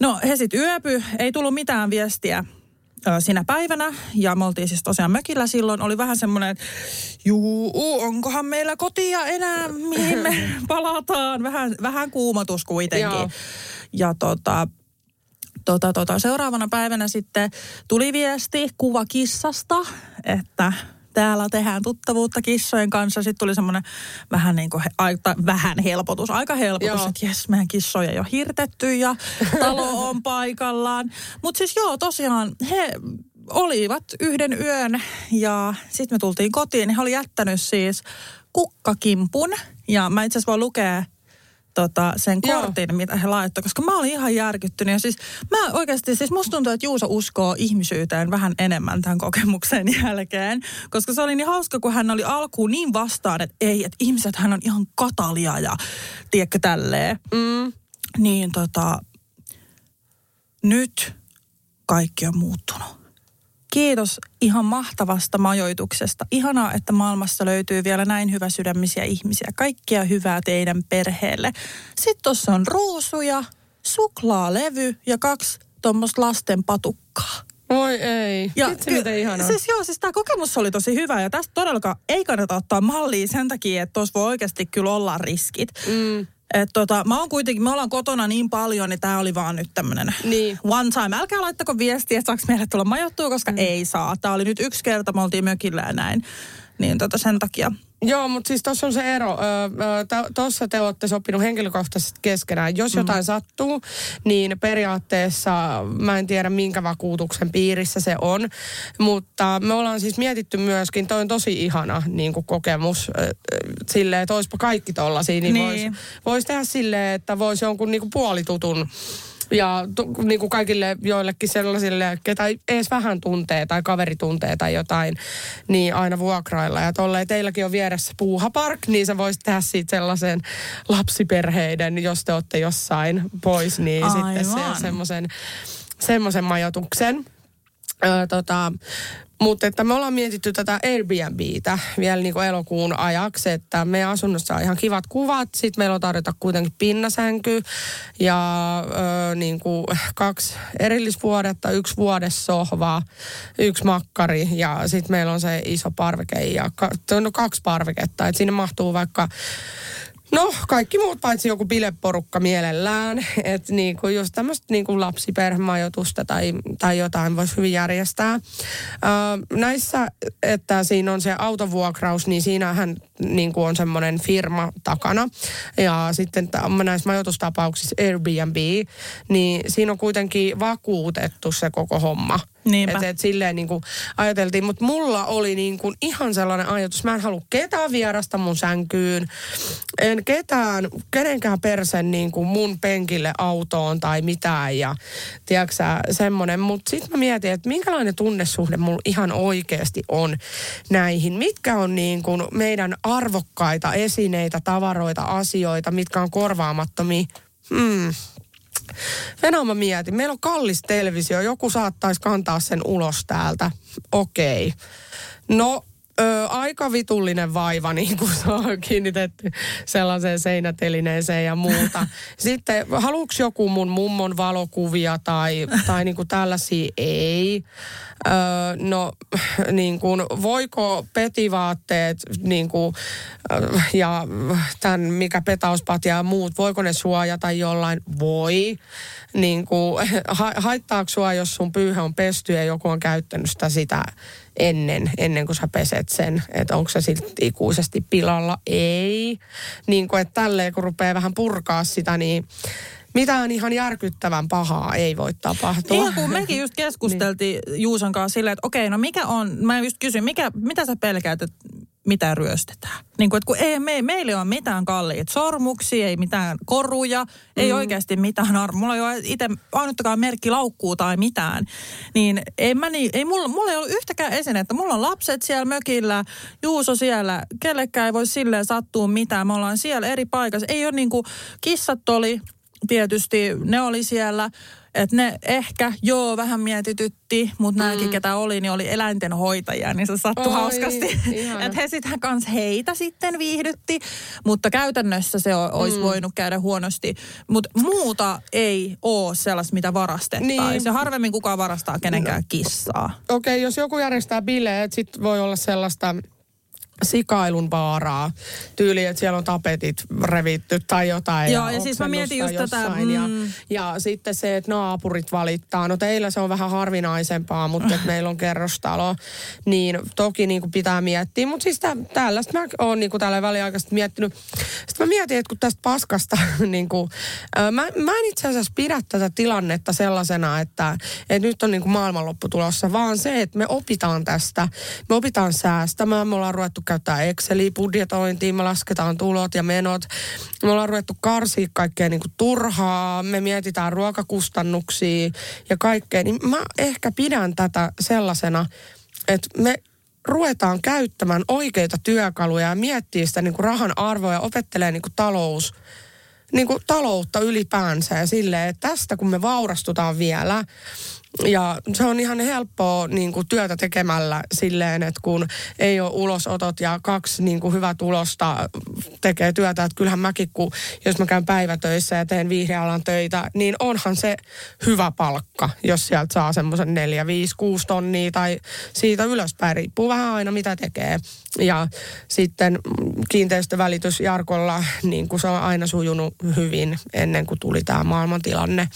no he sitten yöpy, ei tullut mitään viestiä sinä päivänä. Ja me oltiin siis tosiaan mökillä silloin. Oli vähän semmoinen, että juu, onkohan meillä kotia enää, mihin me palataan. Vähän, vähän kuumotus kuitenkin. Joo. Ja tota, tota, tota, seuraavana päivänä sitten tuli viesti kuva kissasta, että täällä tehdään tuttavuutta kissojen kanssa. Sitten tuli semmoinen vähän niin kuin, aika, vähän helpotus, aika helpotus, Joo. että jes, meidän kissoja jo hirtetty ja talo on paikallaan. Mutta siis joo, tosiaan he olivat yhden yön ja sitten me tultiin kotiin. He oli jättänyt siis kukkakimpun ja mä itse asiassa voin lukea tota, sen Joo. kortin, mitä he laittoi, koska mä olin ihan järkyttynyt. Ja siis mä oikeasti, siis musta tuntuu, että Juuso uskoo ihmisyyteen vähän enemmän tämän kokemuksen jälkeen. Koska se oli niin hauska, kun hän oli alkuun niin vastaan, että ei, että ihmiset hän on ihan katalia ja tiedätkö tälleen. Mm. Niin tota, nyt kaikki on muuttunut. Kiitos ihan mahtavasta majoituksesta. Ihanaa, että maailmassa löytyy vielä näin hyvä sydämisiä ihmisiä. Kaikkia hyvää teidän perheelle. Sitten tuossa on ruusuja, suklaalevy ja kaksi tuommoista lasten patukkaa. Voi ei. Ja Vitsi, ky- miten ihanaa. Siis joo, siis tämä kokemus oli tosi hyvä ja tästä todellakaan ei kannata ottaa mallia sen takia, että tuossa voi oikeasti kyllä olla riskit. Mm. Et tota, mä oon kuitenkin, me ollaan kotona niin paljon, niin tää oli vaan nyt tämmönen Niin. one time. Älkää laittako viestiä, että saaks meille tulla majoittua, koska mm. ei saa. Tää oli nyt yksi kerta, me oltiin mökillä ja näin. Niin tota sen takia. Joo, mutta siis tuossa on se ero. Tuossa te olette sopinut henkilökohtaisesti keskenään. Jos Mm. jotain sattuu, niin periaatteessa mä en tiedä minkä vakuutuksen piirissä se on. Mutta me ollaan siis mietitty myöskin, toi on tosi ihana niin kuin kokemus silleen, että olisipa kaikki tollasia. Niin, Niin. voisi vois tehdä silleen, että voisi jonkun niin kuin puolitutun ja tu, niin kuin kaikille joillekin sellaisille, ketä ei edes vähän tuntee tai kaveri tuntee tai jotain, niin aina vuokrailla. Ja tolleen teilläkin on vieressä Puuha Park, niin sä voisit tehdä siitä sellaisen lapsiperheiden, jos te olette jossain pois, niin sitten se Aivan. semmoisen semmoisen majoituksen. Öö, tota, mutta että me ollaan mietitty tätä Airbnbtä vielä niin kuin elokuun ajaksi, että meidän asunnossa on ihan kivat kuvat. Sitten meillä on tarjota kuitenkin pinnasänky ja ö, niin kuin kaksi erillisvuodetta, yksi vuodessohva, yksi makkari ja sitten meillä on se iso parveke ja ka, no kaksi parveketta. Että sinne mahtuu vaikka No, kaikki muut paitsi joku bileporukka mielellään. Että niinku just tämmöistä niinku lapsiperhemajoitusta tai, tai jotain voisi hyvin järjestää. Ö, näissä, että siinä on se autovuokraus, niin siinähän niinku on semmoinen firma takana. Ja sitten näissä majoitustapauksissa Airbnb, niin siinä on kuitenkin vakuutettu se koko homma. Niinpä. Et, et silleen niin kuin ajateltiin, mutta mulla oli niin kuin ihan sellainen ajatus, mä en halua ketään vierasta mun sänkyyn, en ketään, kenenkään persen niin kuin mun penkille autoon tai mitään ja tiedätkö semmoinen. Mutta sitten mä mietin, että minkälainen tunnesuhde mulla ihan oikeasti on näihin. Mitkä on niin kuin meidän arvokkaita esineitä, tavaroita, asioita, mitkä on korvaamattomia. Hmm. Venä mä mietin, meillä on kallis televisio, joku saattaisi kantaa sen ulos täältä. Okei. No, ö, aika vitullinen vaiva, niin kuin se on kiinnitetty sellaiseen seinätelineeseen ja muuta. Sitten, haluuks joku mun mummon valokuvia tai, tai niin kuin tällaisia? Ei. Öö, no, niin kuin, voiko petivaatteet niin kuin, ö, ja tämän, mikä petauspatja ja muut, voiko ne suojata jollain? Voi. Niin kuin, ha, haittaako sua, jos sun pyyhe on pesty ja joku on käyttänyt sitä, sitä ennen, ennen kuin sä peset sen, että onko se sitten ikuisesti pilalla? Ei. Niin kuin, että tälleen kun rupeaa vähän purkaa sitä, niin mitään ihan järkyttävän pahaa ei voi tapahtua. Niin kun mekin just keskusteltiin niin. Juuson kanssa silleen, että okei, no mikä on, mä just kysyin, mikä, mitä sä pelkäät, että mitä ryöstetään? Niin kuin, että kun ei, me, meillä ei ole mitään kalliita sormuksia, ei mitään koruja, mm. ei oikeasti mitään arvoa. Mulla ei ole itse ainuttakaan merkki laukkuu tai mitään. Niin ei, mä niin, ei mulla, mulla ei ollut yhtäkään esinettä. Mulla on lapset siellä mökillä, Juuso siellä, kellekään ei voi silleen sattua mitään. Me ollaan siellä eri paikassa. Ei ole niin kuin, kissat oli tietysti, ne oli siellä. Että ne ehkä, joo, vähän mietitytti, mutta mm. nämäkin, ketä oli, niin oli eläintenhoitajia, niin se sattui Oi, hauskasti. että he sitten kanssa heitä sitten viihdytti, mutta käytännössä se olisi mm. voinut käydä huonosti. Mutta muuta ei ole sellaista, mitä varastettaisiin. Niin. Se harvemmin kukaan varastaa kenenkään kissaa. Okei, okay, jos joku järjestää bileet, sit voi olla sellaista sikailun vaaraa. Tyyli, että siellä on tapetit revitty tai jotain. Joo, ja siis mä mietin just tätä, jossain Ja, mm. ja sitten se, että naapurit valittaa. No teillä se on vähän harvinaisempaa, mutta että meillä on kerrostalo. Niin toki niin kuin pitää miettiä. Mutta siis tä, tällaista mä oon niin kuin tällä väliaikaisesti miettinyt. Sitten mä mietin, että kun tästä paskasta, niin kuin, mä, mä en itse asiassa pidä tätä tilannetta sellaisena, että, että nyt on niin kuin maailmanloppu tulossa, vaan se, että me opitaan tästä. Me opitaan säästämään, me ollaan ruvettu käyttää Exceliä budjetointiin, me lasketaan tulot ja menot. Me ollaan ruvettu karsia kaikkea niin kuin turhaa, me mietitään ruokakustannuksia ja kaikkea. Niin mä ehkä pidän tätä sellaisena, että me ruvetaan käyttämään oikeita työkaluja ja miettii sitä niin kuin rahan arvoa ja opettelee niin kuin talous, niin kuin taloutta ylipäänsä ja silleen, että tästä kun me vaurastutaan vielä, ja se on ihan helppoa niin kuin työtä tekemällä silleen, että kun ei ole ulosotot ja kaksi niin kuin hyvää tulosta tekee työtä. Että kyllähän mäkin, kun, jos mä käyn päivätöissä ja teen vihreäalan töitä, niin onhan se hyvä palkka, jos sieltä saa semmoisen 4, 5, 6 tonnia tai siitä ylöspäin. Riippuu vähän aina mitä tekee. Ja sitten kiinteistövälitys Jarkolla, niin kuin se on aina sujunut hyvin ennen kuin tuli tämä maailmantilanne.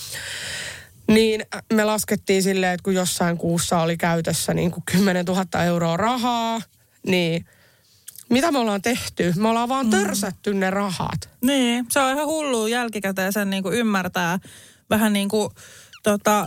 Niin me laskettiin silleen, että kun jossain kuussa oli käytössä niin kuin 10 000 euroa rahaa, niin mitä me ollaan tehty? Me ollaan vaan törsätty ne rahat. Niin, se on ihan hullu jälkikäteen sen niin kuin ymmärtää. Vähän niin kuin tota,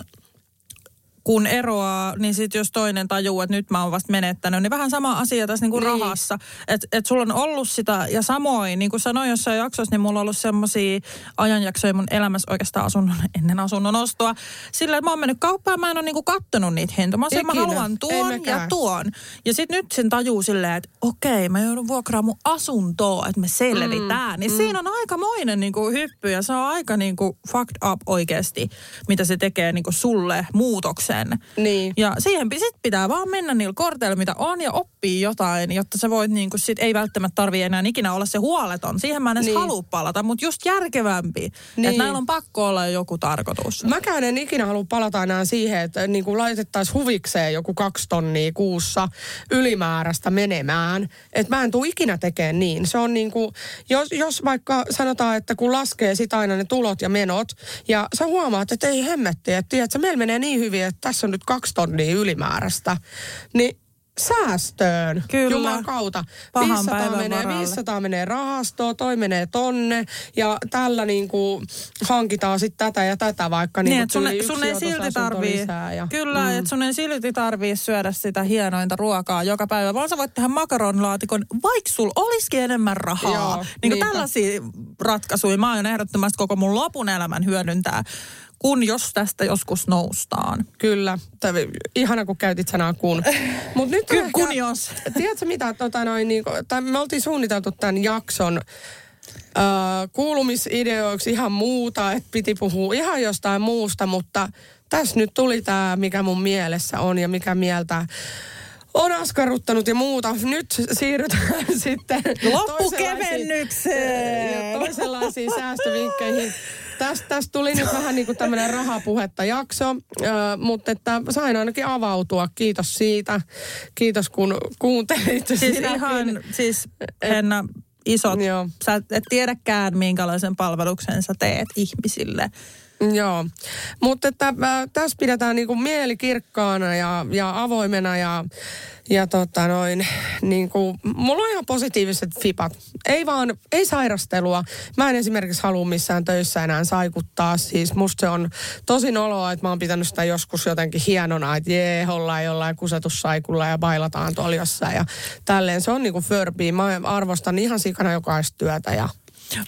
kun eroaa, niin sitten jos toinen tajuu, että nyt mä oon vasta menettänyt, niin vähän sama asia tässä niinku niin. rahassa. Että et sulla on ollut sitä, ja samoin, niin kuin sanoin jossain jaksossa, niin mulla on ollut semmoisia ajanjaksoja mun elämässä oikeastaan asunnon, ennen asunnon ostoa. Sillä, että mä oon mennyt kauppaan, mä en ole niinku kattonut niitä hintoja. Mä, mä haluan tuon ja tuon. Ja sitten nyt sen tajuu silleen, että okei, mä joudun vuokraamaan mun asuntoa, että me selvitään. Mm, niin mm. siinä on aikamoinen niinku hyppy, ja se on aika niinku fucked up oikeasti, mitä se tekee niinku sulle muutoksen sen. Niin. Ja siihen sit pitää vaan mennä niillä korteilla, mitä on, ja oppii jotain, jotta sä voit niin kuin sit, ei välttämättä tarvi enää ikinä olla se huoleton. Siihen mä en edes niin. halua palata, mutta just järkevämpi. Niin. Että näillä on pakko olla joku tarkoitus. Mäkään en ikinä halua palata enää siihen, että niin kuin laitettaisiin huvikseen joku kaksi tonnia kuussa ylimääräistä menemään. Että mä en tule ikinä tekemään niin. Se on niin kuin, jos, jos vaikka sanotaan, että kun laskee sit aina ne tulot ja menot, ja sä huomaat, että ei hemmetti, että tiedätkö, meillä menee niin hyvin, että tässä on nyt kaksi tonnia ylimääräistä, niin säästöön. Kyllä. Jumalan kautta. Pahan 500 menee, varalle. 500 menee rahastoon, toi menee tonne ja tällä niin kuin hankitaan sitten tätä ja tätä vaikka niin, Niin, sun, sun ei silti tarvii, ja, kyllä, mm. että sun ei silti tarvii syödä sitä hienointa ruokaa joka päivä, vaan sä voit tehdä makaronilaatikon, vaikka sulla olisikin enemmän rahaa. Joo, niin kuin niinpä. tällaisia ratkaisuja mä aion ehdottomasti koko mun lopun elämän hyödyntää, kun jos tästä joskus noustaan. Kyllä. Tai, ihana, kun käytit sanaa kun. Mut nyt Ky- kun jos. Tiedätkö mitä, tota noin, niin, tai me oltiin suunniteltu tämän jakson äh, kuulumisideoiksi ihan muuta, että piti puhua ihan jostain muusta, mutta tässä nyt tuli tämä, mikä mun mielessä on ja mikä mieltä on askarruttanut ja muuta. Nyt siirrytään sitten Loppukevennykseen. ja toisenlaisiin säästövinkkeihin. Tästä, tästä tuli nyt vähän niin kuin tämmöinen rahapuhetta jakso, mutta että sain ainakin avautua. Kiitos siitä. Kiitos kun kuuntelit. Siis Sinäkin. ihan, siis Henna, isot. Joo. Sä et tiedäkään, minkälaisen palveluksen sä teet ihmisille. Joo, mutta että tässä pidetään niinku mieli kirkkaana ja, ja avoimena ja, ja tota noin, niinku, mulla on ihan positiiviset fipat. Ei vaan, ei sairastelua. Mä en esimerkiksi halua missään töissä enää saikuttaa. Siis musta se on tosi noloa, että mä oon pitänyt sitä joskus jotenkin hienona, että jee, ollaan jollain kusetussaikulla ja bailataan tuolla jossain ja tälleen. Se on niinku förbiä. Mä arvostan ihan sikana jokaista työtä ja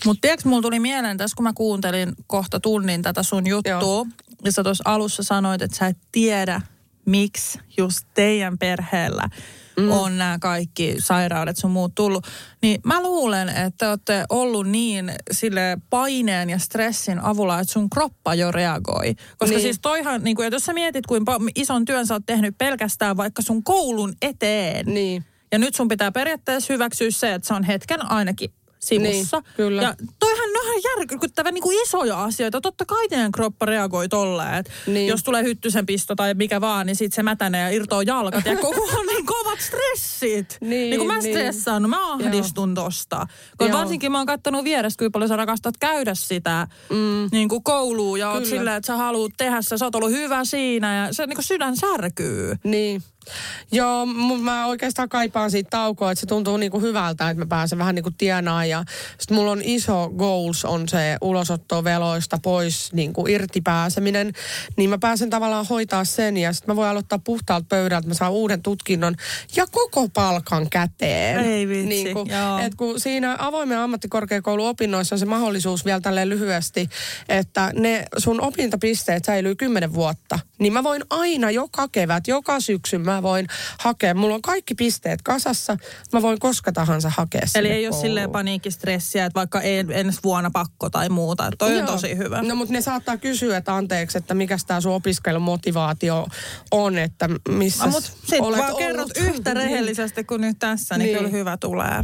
Mutta tiedätkö, mulla tuli mieleen tässä, kun mä kuuntelin kohta tunnin tätä sun juttua. Joo. Ja sä tuossa alussa sanoit, että sä et tiedä, miksi just teidän perheellä mm. on nämä kaikki sairaudet sun muut tullut. Niin mä luulen, että te olette ollut niin sille paineen ja stressin avulla, että sun kroppa jo reagoi. Koska Niin. siis toihan, niin kuin, jos sä mietit, kuinka ison työn sä oot tehnyt pelkästään vaikka sun koulun eteen. niin. Ja nyt sun pitää periaatteessa hyväksyä se, että se on hetken ainakin sivussa. Niin, kyllä. Ja toihan on ihan järkyttävän niin kuin isoja asioita. Totta kai teidän kroppa reagoi tolleen, että Niin. jos tulee hyttysen pisto tai mikä vaan, niin sit se mätänee ja irtoo jalkat. Ja koko on niin kovat stressit. Niin, niin kun mä niin. stressaan, mä ahdistun tosta. Kun Joo. varsinkin mä oon kattonut vierestä, kuinka paljon sä rakastat käydä sitä Mm. niin kuin kouluun ja oot silleen, että sä haluat tehdä se, sä oot ollut hyvä siinä ja se niin kuin sydän särkyy. Niin. Joo, mutta mä oikeastaan kaipaan siitä taukoa, että se tuntuu niinku hyvältä, että mä pääsen vähän niinku tienaan. Ja sit mulla on iso goals, on se ulosottoveloista pois niinku irti pääseminen. Niin mä pääsen tavallaan hoitaa sen ja sitten mä voin aloittaa puhtaalta pöydältä, mä saan uuden tutkinnon ja koko palkan käteen. Ei vitsi, Niinku, joo. et kun siinä avoimen ammattikorkeakouluopinnoissa on se mahdollisuus vielä tälleen lyhyesti, että ne sun opintopisteet säilyy kymmenen vuotta. Niin mä voin aina joka kevät, joka syksy mä voin hakea. Mulla on kaikki pisteet kasassa. Mä voin koska tahansa hakea Eli sinne ei ole kouluun. silleen paniikkistressiä, että vaikka ei ensi vuonna pakko tai muuta. Että Toi on Joo. tosi hyvä. No mutta ne saattaa kysyä, että anteeksi, että mikä tämä sun opiskelumotivaatio on, että missä No, sit olet vaan ollut. kerrot yhtä rehellisesti kuin nyt tässä, niin, Niin. kyllä hyvä tulee.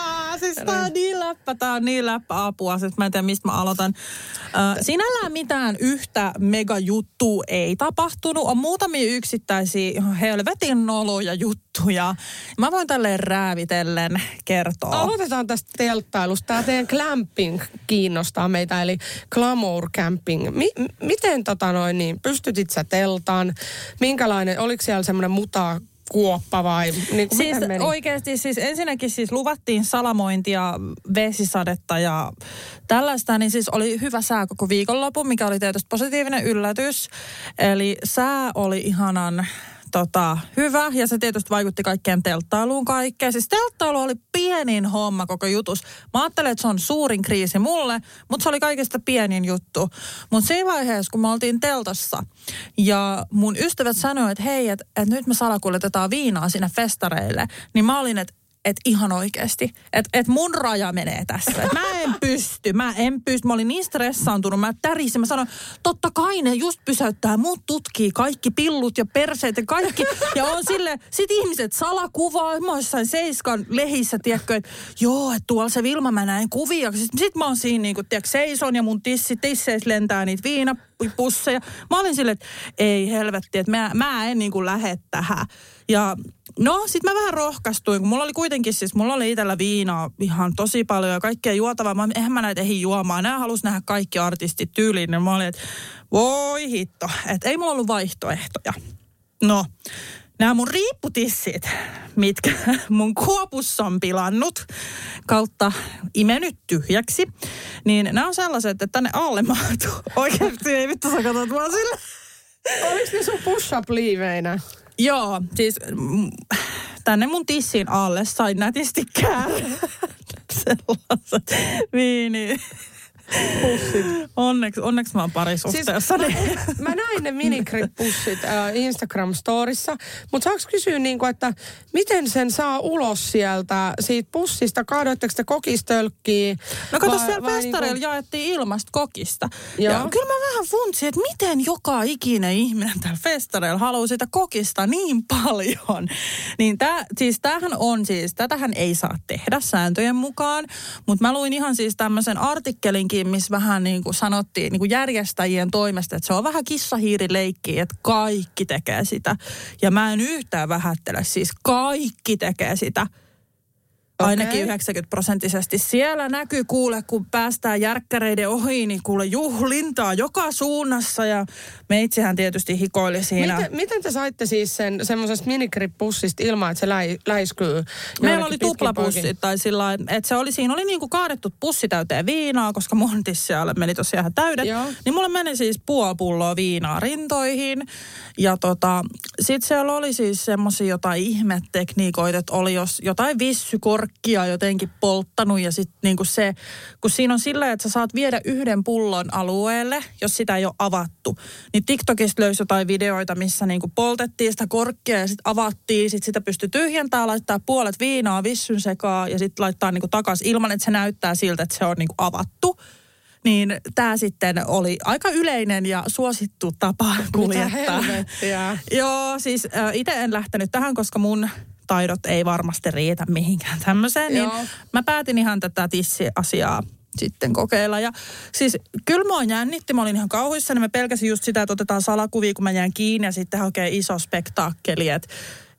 siis tää on niin läppä, tää on niin läppä apua. Siis mä en tiedä, mistä mä aloitan. Sinällään mitään yhtä megajuttua ei tapahtunut. On muutamia yksittäisiä helvetin noloja juttuja. Mä voin tälleen räävitellen kertoa. Aloitetaan tästä telttailusta. Tämä teidän glamping kiinnostaa meitä, eli glamour camping. M- miten tota noin, niin, pystytit sä teltaan? Minkälainen, oliko siellä semmoinen muta kuoppa vai niin kuin Siis meni? oikeasti siis ensinnäkin siis luvattiin salamointia, vesisadetta ja tällaista, niin siis oli hyvä sää koko viikonloppu, mikä oli tietysti positiivinen yllätys. Eli sää oli ihanan tota, hyvä ja se tietysti vaikutti kaikkeen telttailuun kaikkeen. Siis telttailu oli pienin homma koko jutus. Mä ajattelin, että se on suurin kriisi mulle, mutta se oli kaikista pienin juttu. Mutta siinä vaiheessa, kun me oltiin teltassa ja mun ystävät sanoivat, että hei, että et nyt me salakuljetetaan viinaa sinne festareille, niin mä olin, että et ihan oikeasti. Että et mun raja menee tässä. Mä en pysty, mä en pysty. Mä olin niin stressaantunut, mä tärisin. Mä sanoin, totta kai ne just pysäyttää, mut tutkii kaikki pillut ja perseet ja kaikki. Ja on sille, sit ihmiset salakuvaa. Mä jossain Seiskan lehissä, tiedätkö, että joo, että tuolla se Vilma mä näin kuvia. Sitten sit mä oon siinä niin kuin, tiedätkö, seison ja mun tissi, tisseissä lentää niitä viinapusseja. Mä olin silleen, että ei helvetti, että mä, mä en niin kuin lähde tähän. Ja no, sit mä vähän rohkastuin, kun mulla oli kuitenkin siis, mulla oli itsellä viinaa ihan tosi paljon ja kaikkea juotavaa. Mä, eihän mä näitä ehdi juomaan. Nämä halus nähdä kaikki artistit tyyliin. Ja mä olin, että voi hitto, että ei mulla ollut vaihtoehtoja. No, nämä mun riipputissit, mitkä mun kuopussa on pilannut kautta imenyt tyhjäksi, niin nämä on sellaiset, että tänne alle mahtuu. Oikeasti ei vittu sä katsot vaan sille. Oliko ne sun push-up-liiveinä? Joo, siis mm, tänne mun tissin alle sain nätisti käärä. Sellaiset viini. Pussit. Onneksi, onneksi mä oon parisuhteessa. Siis, Siis, mä, mä näin ne minigrip-pussit äh, Instagram-storissa, mutta saaks kysyä, niin kuin, että miten sen saa ulos sieltä siitä pussista? Kaadoitteko te kokistölkkiä? No kato, vai- siellä vai festareilla niinku- jaettiin ilmasta kokista. Joo. Ja kyllä mä vähän funtsin, että miten joka ikinen ihminen täällä festareilla haluaa sitä kokista niin paljon. Niin tää, siis tämähän on siis, tätähän ei saa tehdä sääntöjen mukaan. Mutta mä luin ihan siis tämmöisen artikkelinkin, missä vähän niin kuin sanottiin niin kuin järjestäjien toimesta, että se on vähän kissahiirileikki, että kaikki tekee sitä. Ja mä en yhtään vähättele, siis kaikki tekee sitä. Ainakin 90 prosenttisesti. Siellä näkyy kuule, kun päästään järkkäreiden ohi, niin kuule juhlintaa joka suunnassa ja meitsihän tietysti hikoili siinä. Miten, miten te saitte siis sen semmoisesta minikripussista ilman, että se läi, läiskyy? Meillä oli tuplapussit tai sillä että se oli, siinä oli niinku kaadettu pussi täyteen viinaa, koska mun tissialle meni tosiaan ihan täydet. Joo. Niin mulla meni siis puoli pulloa viinaa rintoihin. Ja tota, sit siellä oli siis semmosia jotain ihmetekniikoita, että oli jos jotain vissykorkkia jotenkin polttanut ja sit niinku se, kun siinä on sillä, että sä saat viedä yhden pullon alueelle, jos sitä ei ole avattu. Niin TikTokista löysi jotain videoita, missä niinku poltettiin sitä korkkia ja sitten avattiin, sit sitä pystyi tyhjentämään, laittaa puolet viinaa vissyn sekaan ja sitten laittaa niinku takaisin ilman, että se näyttää siltä, että se on niinku avattu. Niin tämä sitten oli aika yleinen ja suosittu tapa kuljettaa. Joo, siis itse en lähtenyt tähän, koska mun taidot ei varmasti riitä mihinkään tämmöiseen. Niin Joo. mä päätin ihan tätä tissiasiaa sitten kokeilla. Ja siis kyllä mua jännitti, mä olin ihan kauhuissani. Mä pelkäsin just sitä, että otetaan salakuvia, kun mä jään kiinni ja sitten oikein iso spektaakkeli, että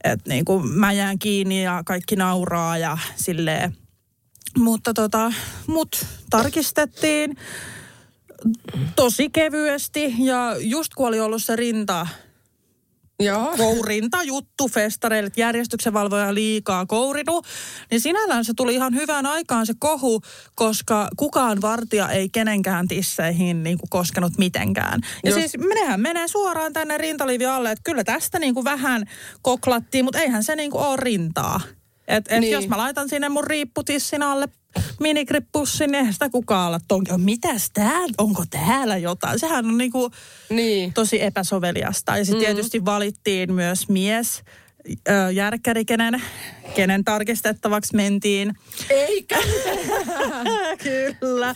että niin kuin mä jään kiinni ja kaikki nauraa ja silleen. Mutta tota, mut tarkistettiin tosi kevyesti ja just kun oli ollut se rinta, Joo. kourinta juttu festareille, että järjestyksenvalvoja liikaa kourinut, niin sinällään se tuli ihan hyvään aikaan se kohu, koska kukaan vartija ei kenenkään tisseihin niin kuin koskenut mitenkään. Ja Jos- siis menehän menee suoraan tänne rintaliivin alle, että kyllä tästä niin kuin vähän koklattiin, mutta eihän se niin kuin ole rintaa. Et, et niin. jos mä laitan sinne mun riipputissin alle minikrippussin, niin eihän sitä kukaan olla, että onko, mitäs täällä, onko täällä jotain. Sehän on niinku Niin. tosi epäsoveliasta. Ja sitten mm. tietysti valittiin myös mies, järkkäri, kenen, kenen tarkistettavaksi mentiin. Eikä. kyllä.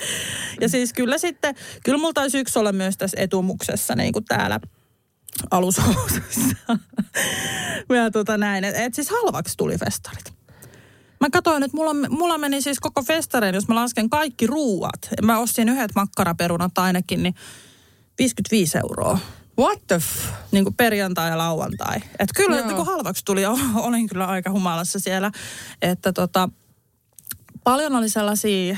Ja siis kyllä sitten, kyllä mulla taisi yksi olla myös tässä etumuksessa niin kuin täällä alushousuissa. ja tota näin, että et siis halvaksi tuli festarit. Mä katsoin, että mulla, mulla meni siis koko festarein, jos mä lasken kaikki ruuat. Mä ostin yhdet makkaraperunat ainakin, niin 55 euroa. What the f... Niin kuin perjantai ja lauantai. Että kyllä Joo. niin kuin halvaksi tuli ja olin kyllä aika humalassa siellä. Että tota, paljon oli sellaisia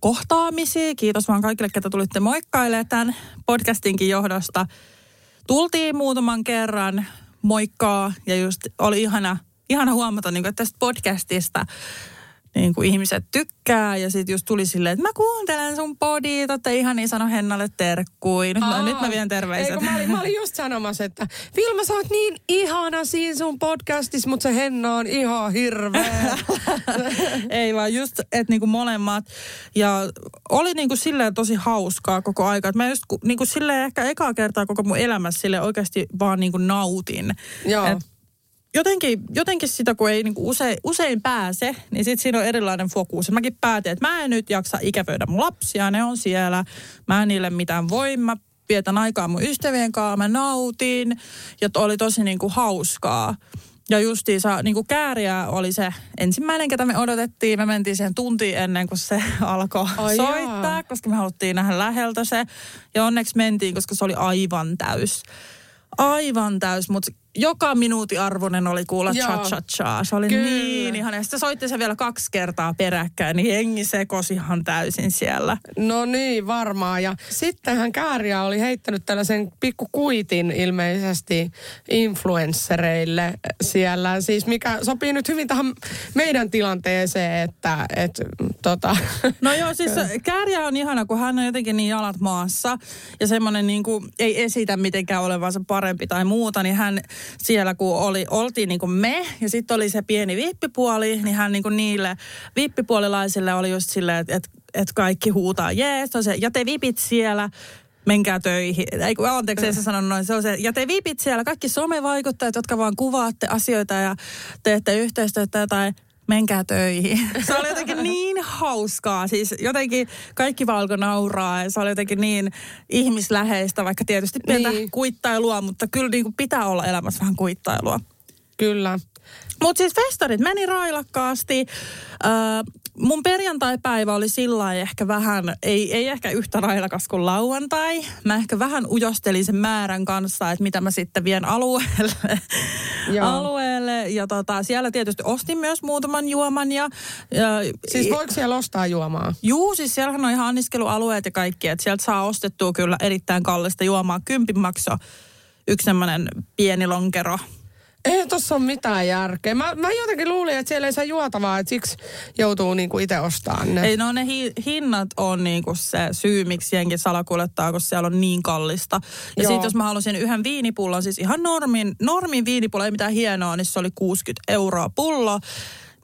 kohtaamisia. Kiitos vaan kaikille, ketä tulitte moikkailemaan tämän podcastinkin johdosta. Tultiin muutaman kerran moikkaa ja just oli ihana, ihana huomata, niin kuin, että tästä podcastista niin kuin ihmiset tykkää ja sitten just tuli silleen, että mä kuuntelen sun podit, että ihan niin sano Hennalle terkkuin. Nyt, mä, nyt mä vien terveiset. Eikö, mä, olin, mä olin just sanomassa, että Vilma, sä oot niin ihana siinä sun podcastissa, mutta se Henna on ihan hirveä. Ei vaan just, että niinku molemmat. Ja oli niinku silleen tosi hauskaa koko aika. Et mä just ku- niinku silleen ehkä ekaa kertaa koko mun elämässä sille oikeasti vaan niinku nautin. Joo. Et jotenkin, jotenkin sitä, kun ei niinku usein, usein pääse, niin sitten siinä on erilainen fokus. Ja mäkin päätin, että mä en nyt jaksa ikävöidä mun lapsia, ne on siellä. Mä en niille mitään voi, mä vietän aikaa mun ystävien kanssa, mä nautin. Ja to- oli tosi niinku hauskaa. Ja justiinsa niin kuin kääriä oli se ensimmäinen, ketä me odotettiin. Me mentiin siihen tuntiin ennen kuin se alkoi Ai soittaa, jaa. koska me haluttiin nähdä läheltä se. Ja onneksi mentiin, koska se oli aivan täys. Aivan täys, mutta joka minuutin arvoinen oli kuulla cha cha cha. Se oli Kyllä. niin ihana. Ja sitten soitti se vielä kaksi kertaa peräkkäin, niin hengi sekosi ihan täysin siellä. No niin, varmaan. Ja sittenhän Kääriä oli heittänyt tällaisen pikkukuitin ilmeisesti influenssereille siellä. Siis mikä sopii nyt hyvin tähän meidän tilanteeseen, että et, tota, No joo, siis Kääriä on ihana, kun hän on jotenkin niin jalat maassa ja semmoinen niin kuin ei esitä mitenkään olevansa parempi tai muuta, niin hän siellä kun oli, oltiin niin kuin me ja sitten oli se pieni vippipuoli, niin hän niin kuin niille vippipuolilaisille oli just silleen, että, että, että kaikki huutaa, jees, se, ja te vipit siellä, menkää töihin. Ei, kun- anteeksi, se sanonut noin. Se on se, ja te vipit siellä, kaikki somevaikuttajat, jotka vaan kuvaatte asioita ja teette yhteistyötä jotain, menkää töihin. Se oli jotenkin niin hauskaa. Siis jotenkin kaikki vaan alkoi nauraa ja se oli jotenkin niin ihmisläheistä, vaikka tietysti pientä Niin. niin. kuittailua, mutta kyllä niin kuin pitää olla elämässä vähän kuittailua. kyllä. Mutta siis festarit meni railakkaasti. Öö, mun perjantai-päivä oli sillä ehkä vähän, ei, ei ehkä yhtä railakas kuin lauantai. Mä ehkä vähän ujostelin sen määrän kanssa, että mitä mä sitten vien alueelle. Joo. alueelle. ja tota, siellä tietysti ostin myös muutaman juoman. Ja, ja, Siis voiko siellä ostaa juomaa? Juu, siis siellähän on ihan anniskelualueet ja kaikki, että sieltä saa ostettua kyllä erittäin kallista juomaa. Kympin maksaa yksi semmoinen pieni lonkero. Ei tossa ole mitään järkeä. Mä, mä jotenkin luulin, että siellä ei saa juotavaa, että siksi joutuu niinku itse ostamaan ne. Ei no ne hi- hinnat on niinku se syy, miksi jenkin salakuljettaa, kun siellä on niin kallista. Ja sitten jos mä halusin yhden viinipullon, siis ihan normin, normin viinipullo, ei mitään hienoa, niin se oli 60 euroa pullo.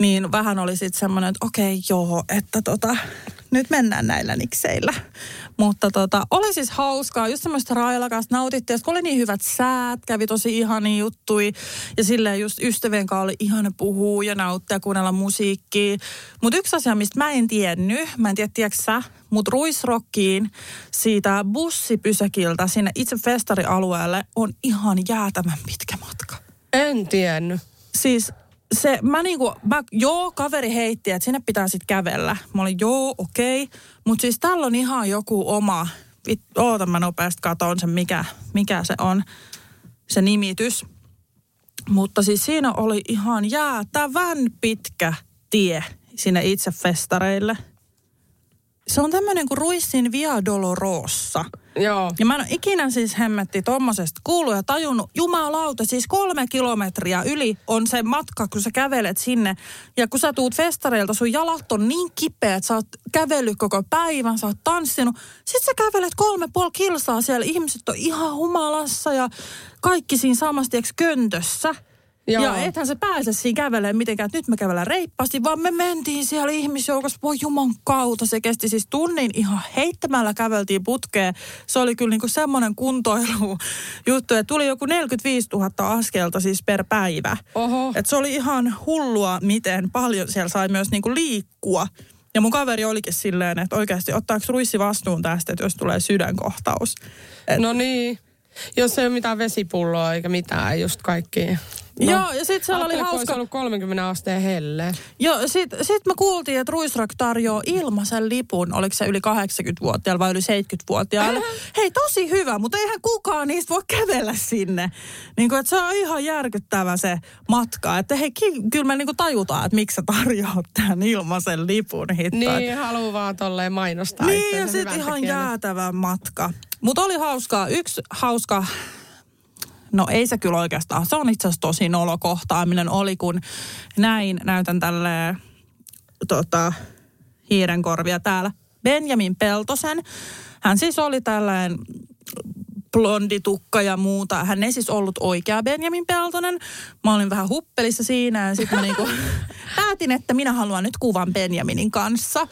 Niin vähän oli sitten semmoinen, että okei joo, että tota, nyt mennään näillä nikseillä. Mutta tota, oli siis hauskaa, just semmoista railakasta nautittiin. Ja oli niin hyvät säät, kävi tosi ihania juttui. Ja silleen just ystävien kanssa oli ihana puhua ja nauttia kuunnella musiikkia. Mutta yksi asia, mistä mä en tiennyt, mä en tiedä, tiedätkö sä, mutta Ruisrockiin siitä bussipysäkiltä sinne itse festarialueelle on ihan jäätävän pitkä matka. En tiennyt. Siis se, mä niinku, mä, joo, kaveri heitti, että sinne pitää sitten kävellä. Mä olin, joo, okei. Okay. Mutta siis täällä on ihan joku oma, vit, oota mä nopeasti katon sen, mikä, mikä se on, se nimitys. Mutta siis siinä oli ihan jäätävän pitkä tie sinne itse festareille. Se on tämmöinen kuin Ruissin Via Dolorosa. Joo. Ja mä en ole ikinä siis hemmetti tommosesta kuullut ja tajunnut, jumalauta, siis kolme kilometriä yli on se matka, kun sä kävelet sinne. Ja kun sä tuut festareilta, sun jalat on niin kipeät, sä oot kävellyt koko päivän, sä oot tanssinut. Sitten sä kävelet kolme puoli kilsaa siellä, ihmiset on ihan humalassa ja kaikki siinä samassa, tiiäks, köntössä. Joo. Ja ethän se pääse siinä kävelemään mitenkään, että nyt me kävellään reippaasti, vaan me mentiin siellä ihmisjoukossa, voi juman kautta. Se kesti siis tunnin ihan heittämällä käveltiin putkeen. Se oli kyllä niinku semmoinen kuntoilu juttu, että tuli joku 45 000 askelta siis per päivä. Oho. Et se oli ihan hullua, miten paljon siellä sai myös niinku liikkua. Ja mun kaveri olikin silleen, että oikeasti ottaako Ruissi vastuun tästä, että jos tulee sydänkohtaus. Et, No niin. Jos ei ole mitään vesipulloa eikä mitään, just kaikki. No. Joo, ja sit siellä oli hauska... ollut 30 asteen helle. Joo, sit, sit me kuultiin, että Ruisrock tarjoaa ilmaisen lipun, oliko se yli 80-vuotiaille vai yli 70-vuotiaille. Hei, tosi hyvä, mutta eihän kukaan niistä voi kävellä sinne. Niin kuin, että se on ihan järkyttävä se matka. Että hei, ki- kyllä me niin kuin tajutaan, että miksi sä tarjoat tämän ilmaisen lipun hitto. Niin, haluaa vaan tolleen mainostaa. Niin, ja sitten ihan jäätävä matka. Mutta oli hauskaa. Yksi hauska, no ei se kyllä oikeastaan, se on itse asiassa tosi nolokohtaaminen oli, kun näin, näytän tälle tota, hiirenkorvia täällä. Benjamin Peltosen. Hän siis oli tällainen blonditukka ja muuta. Hän ei siis ollut oikea Benjamin Peltonen. Mä olin vähän huppelissa siinä ja sitten mä niinku päätin, että minä haluan nyt kuvan Benjaminin kanssa.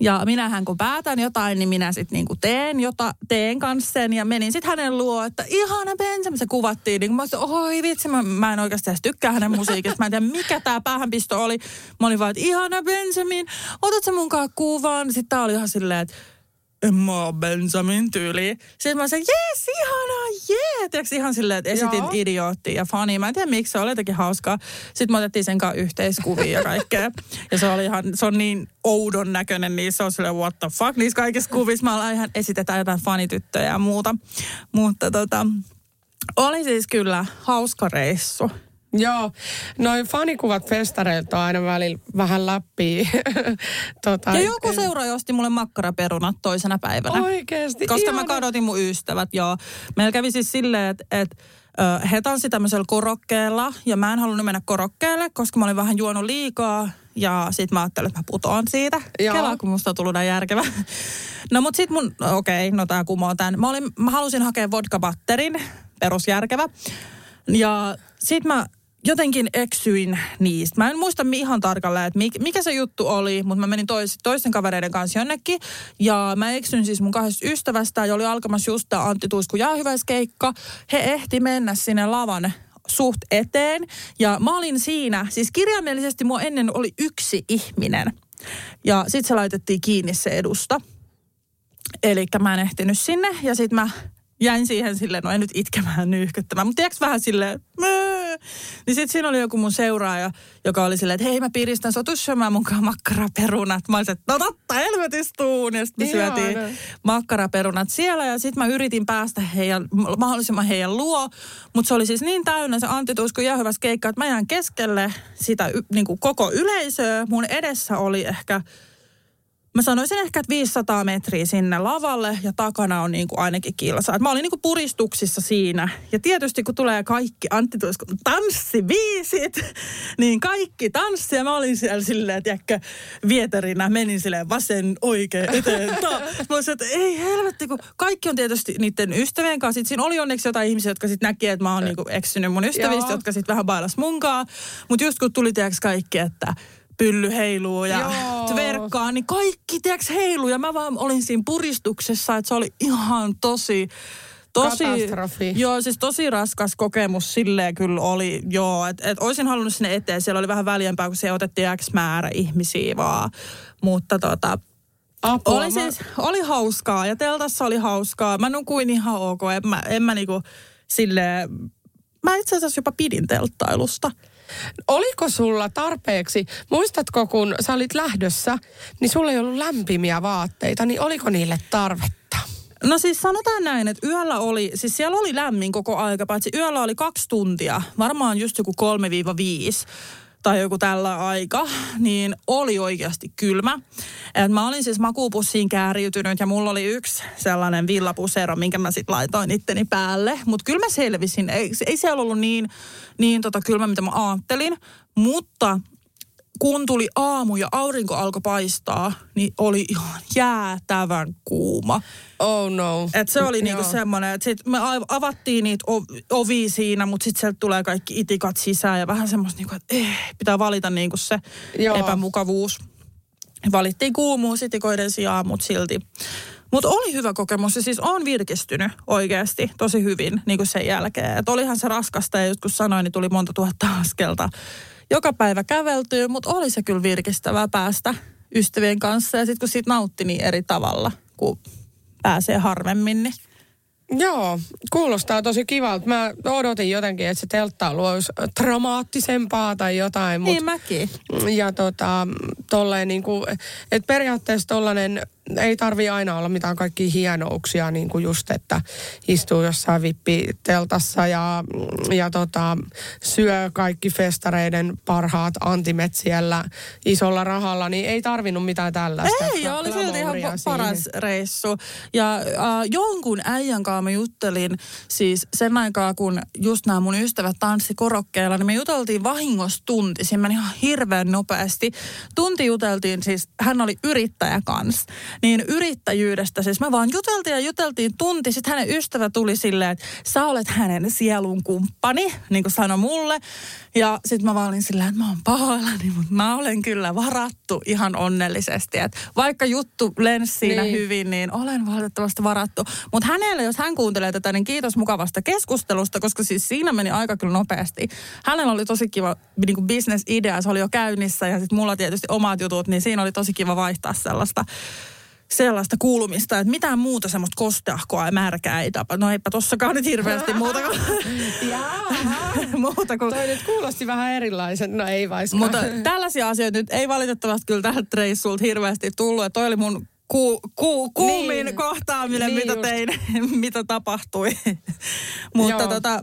Ja minähän kun päätän jotain, niin minä sitten niinku teen, jota, teen kanssa sen ja menin sitten hänen luo, että ihana Benjamin, se kuvattiin. Niin mä olisin, oi vitsi, mä, mä en oikeasti edes tykkää hänen musiikista. Mä en tiedä, mikä tämä päähänpisto oli. Mä olin vaan, että ihana Benjamin, otat sä munkaan kuvan? Sitten tää oli ihan silleen, että oo Benjamin tyyli. Sitten mä sanoin, jes, ihanaa, jee. Tiedätkö, ihan silleen, että esitin Joo. idioottia ja fani. Mä en tiedä miksi, se oli jotenkin hauskaa. Sitten me otettiin sen kanssa yhteiskuvia ja kaikkea. Ja se oli ihan, se on niin oudon näköinen, niin se on silleen, what the fuck, niissä kaikissa kuvissa. Mä ollaan ihan, esitetään jotain fanityttöjä ja muuta. Mutta tota, oli siis kyllä hauska reissu. Joo, noin fanikuvat festareilta on aina välillä vähän läpi. tota, Ja joku seuraaja osti mulle makkaraperunat toisena päivänä. Oikeesti, Koska mä ihana. kadotin mun ystävät, joo. Meillä kävi siis silleen, että et, he tanssi tämmöisellä korokkeella ja mä en halunnut mennä korokkeelle, koska mä olin vähän juonut liikaa. Ja sit mä ajattelin, että mä putoan siitä. Joo. Kelaa, kun musta on tullut näin järkevä. No mut sit mun, okei, okay, no tää kumoo tän. Mä, olin, mä halusin hakea vodka-batterin, perusjärkevä. Ja sit mä jotenkin eksyin niistä. Mä en muista ihan tarkalleen, että mikä, se juttu oli, mutta mä menin tois, toisten kavereiden kanssa jonnekin. Ja mä eksyin siis mun kahdesta ystävästä, ja oli alkamassa just tää Antti Tuisku jäähyväiskeikka. He ehti mennä sinne lavan suht eteen. Ja mä olin siinä, siis kirjaimellisesti mua ennen oli yksi ihminen. Ja sit se laitettiin kiinni se edusta. Eli mä en ehtinyt sinne ja sitten mä jäin siihen silleen, no en nyt itkemään nyyhkyttämään, mutta tiedätkö vähän silleen, möö. Niin sitten siinä oli joku mun seuraaja, joka oli silleen, että hei mä piristän sotus syömään mukaan makkaraperunat. Mä olisin, että no totta, helvetistuun. Ja sitten me syötiin makkaraperunat siellä ja sitten mä yritin päästä heidän, mahdollisimman heidän luo. Mutta se oli siis niin täynnä se Antti Tuisku jäähyvässä keikka, että mä jään keskelle sitä y, niin kuin koko yleisöä. Mun edessä oli ehkä Mä sanoisin ehkä, että 500 metriä sinne lavalle ja takana on niin kuin ainakin kilsa. Et mä olin niin kuin puristuksissa siinä. Ja tietysti kun tulee kaikki Antti Tuiskun tanssibiisit, niin kaikki tanssi. Ja mä olin siellä silleen, tiedätkö, vieterinä menin silleen vasen, oikein, eteen. Ta. Mä olisin, että ei helvetti, kun kaikki on tietysti niiden ystävien kanssa. Sitten siinä oli onneksi jotain ihmisiä, jotka sitten näki, että mä oon niin kuin eksynyt mun ystävistä, Joo. jotka sitten vähän bailas munkaan. Mutta just kun tuli tiedätkö kaikki, että pylly heiluu ja Joo. tverkkaa, niin kaikki, tiedätkö, heiluu. Ja mä vaan olin siinä puristuksessa, että se oli ihan tosi, tosi... Katastrofi. Joo, siis tosi raskas kokemus silleen kyllä oli, joo. Että et olisin halunnut sinne eteen, siellä oli vähän väljempää, kun se otettiin X määrä ihmisiä vaan. Mutta tota, Apua, oli mä- siis, oli hauskaa ja teltassa oli hauskaa. Mä nukuin ihan ok, en mä, en mä niinku silleen, mä itse asiassa jopa pidin telttailusta. Oliko sulla tarpeeksi, muistatko kun sä olit lähdössä, niin sulla ei ollut lämpimiä vaatteita, niin oliko niille tarvetta? No siis sanotaan näin, että yöllä oli, siis siellä oli lämmin koko aika, paitsi yöllä oli kaksi tuntia, varmaan just joku 3-5 tai joku tällä aika, niin oli oikeasti kylmä. Et mä olin siis makuupussiin kääriytynyt ja mulla oli yksi sellainen villapusero, minkä mä sitten laitoin itteni päälle. Mutta kyllä mä selvisin. Ei, ei siellä ollut niin, niin tota kylmä, mitä mä ajattelin. Mutta kun tuli aamu ja aurinko alkoi paistaa, niin oli ihan jäätävän kuuma. Oh no. Et se oli niinku semmoinen, että sit me avattiin niitä ov- ovia siinä, mutta sitten sieltä tulee kaikki itikat sisään ja vähän semmoista, niinku, että eh, pitää valita niinku se Joo. epämukavuus. Valittiin kuumuus itikoiden sijaan, mutta silti. Mutta oli hyvä kokemus ja siis on virkistynyt oikeasti tosi hyvin niin kuin sen jälkeen. Et olihan se raskasta ja just kun sanoin, niin tuli monta tuhatta askelta joka päivä käveltyy, mutta oli se kyllä virkistävää päästä ystävien kanssa. Ja sitten kun siitä nautti niin eri tavalla, kun pääsee harvemmin, niin Joo, kuulostaa tosi kivalta. Mä odotin jotenkin, että se telttailu olisi dramaattisempaa tai jotain. Mut, niin mäkin. ja tota, tolleen niin kuin, että periaatteessa tollanen ei tarvi aina olla mitään kaikkia hienouksia, niin kuin just, että istuu jossain vippiteltassa ja, ja tota, syö kaikki festareiden parhaat antimet siellä isolla rahalla, niin ei tarvinnut mitään tällaista. Ei, oli silti ihan pa- siihen. paras reissu. Ja äh, jonkun äijän kanssa mä juttelin siis sen aikaa, kun just nämä mun ystävät tanssi korokkeella, niin me juteltiin vahingossa tunti. Siinä meni ihan hirveän nopeasti. Tunti juteltiin siis, hän oli yrittäjä kanssa. Niin yrittäjyydestä siis me vaan juteltiin ja juteltiin tunti. Sitten hänen ystävä tuli silleen, että sä olet hänen sielun kumppani, niin kuin sanoi mulle. Ja sitten mä vaan olin silleen, että mä oon pahoillani, mutta mä olen kyllä varattu ihan onnellisesti. Et vaikka juttu lensi siinä Niin. hyvin, niin olen valitettavasti varattu. Mutta hänelle, jos hän kuuntelee tätä, niin kiitos mukavasta keskustelusta, koska siis siinä meni aika kyllä nopeasti. Hänellä oli tosi kiva niin kuin business-idea, se oli jo käynnissä ja sitten mulla tietysti omat jutut, niin siinä oli tosi kiva vaihtaa sellaista sellaista kuulumista, että mitään muuta semmoista kosteahkoa ja märkää ei tapa. No eipä tossakaan nyt hirveästi muuta kuin, muuta kuin Toi nyt kuulosti vähän erilaisen, no ei vaiskaan. mutta tällaisia asioita nyt ei valitettavasti kyllä tähän reissulta hirveästi tullut. Ja toi oli mun ku, ku, kuumin Niin. kohtaaminen, niin mitä just. tein, mitä tapahtui. Mutta Joo. tota,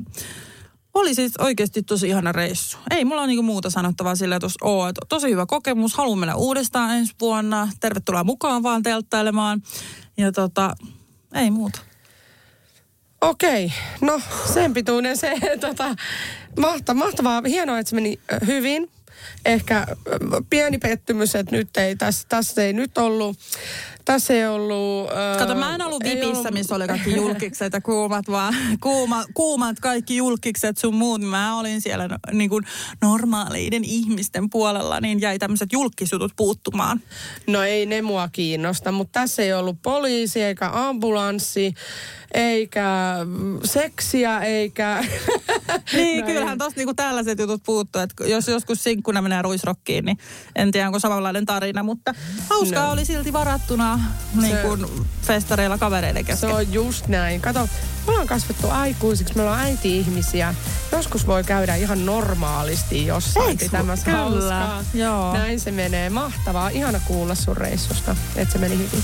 oli siis oikeasti tosi ihana reissu. Ei mulla ole niinku muuta sanottavaa sillä tuossa oo. Et tosi hyvä kokemus. Haluan mennä uudestaan ensi vuonna. Tervetuloa mukaan vaan telttailemaan. Ja tota, ei muuta. Okei, no sen pituinen se, tota, mahta, mahtavaa, hienoa, että se meni hyvin. Ehkä pieni pettymys, että nyt ei, tässä, tässä ei nyt ollut, tässä ei ollut... Kato, mä en ollut vipissä, ollut- missä oli kaikki julkikset ja kuumat vaan, kuuma, kuumat kaikki julkikset sun muut. Mä olin siellä no, niin kuin normaaleiden ihmisten puolella, niin jäi tämmöiset julkisutut puuttumaan. No ei ne mua kiinnosta, mutta tässä ei ollut poliisi eikä ambulanssi, eikä seksiä, eikä... Niin, No kyllähän tosta niinku tällaiset jutut puuttuu, että jos joskus sinkkuna menee ruisrokkiin, niin en tiedä onko samanlainen tarina, mutta hauskaa No. oli silti varattuna juhlimaan niin kuin festareilla kavereiden kesken. Se on just näin. Kato, me ollaan kasvettu aikuisiksi, me ollaan äiti-ihmisiä. Joskus voi käydä ihan normaalisti jossain Eiks pitämässä hauskaa. joo. Näin se menee. Mahtavaa. Ihana kuulla sun reissusta, että se meni hyvin.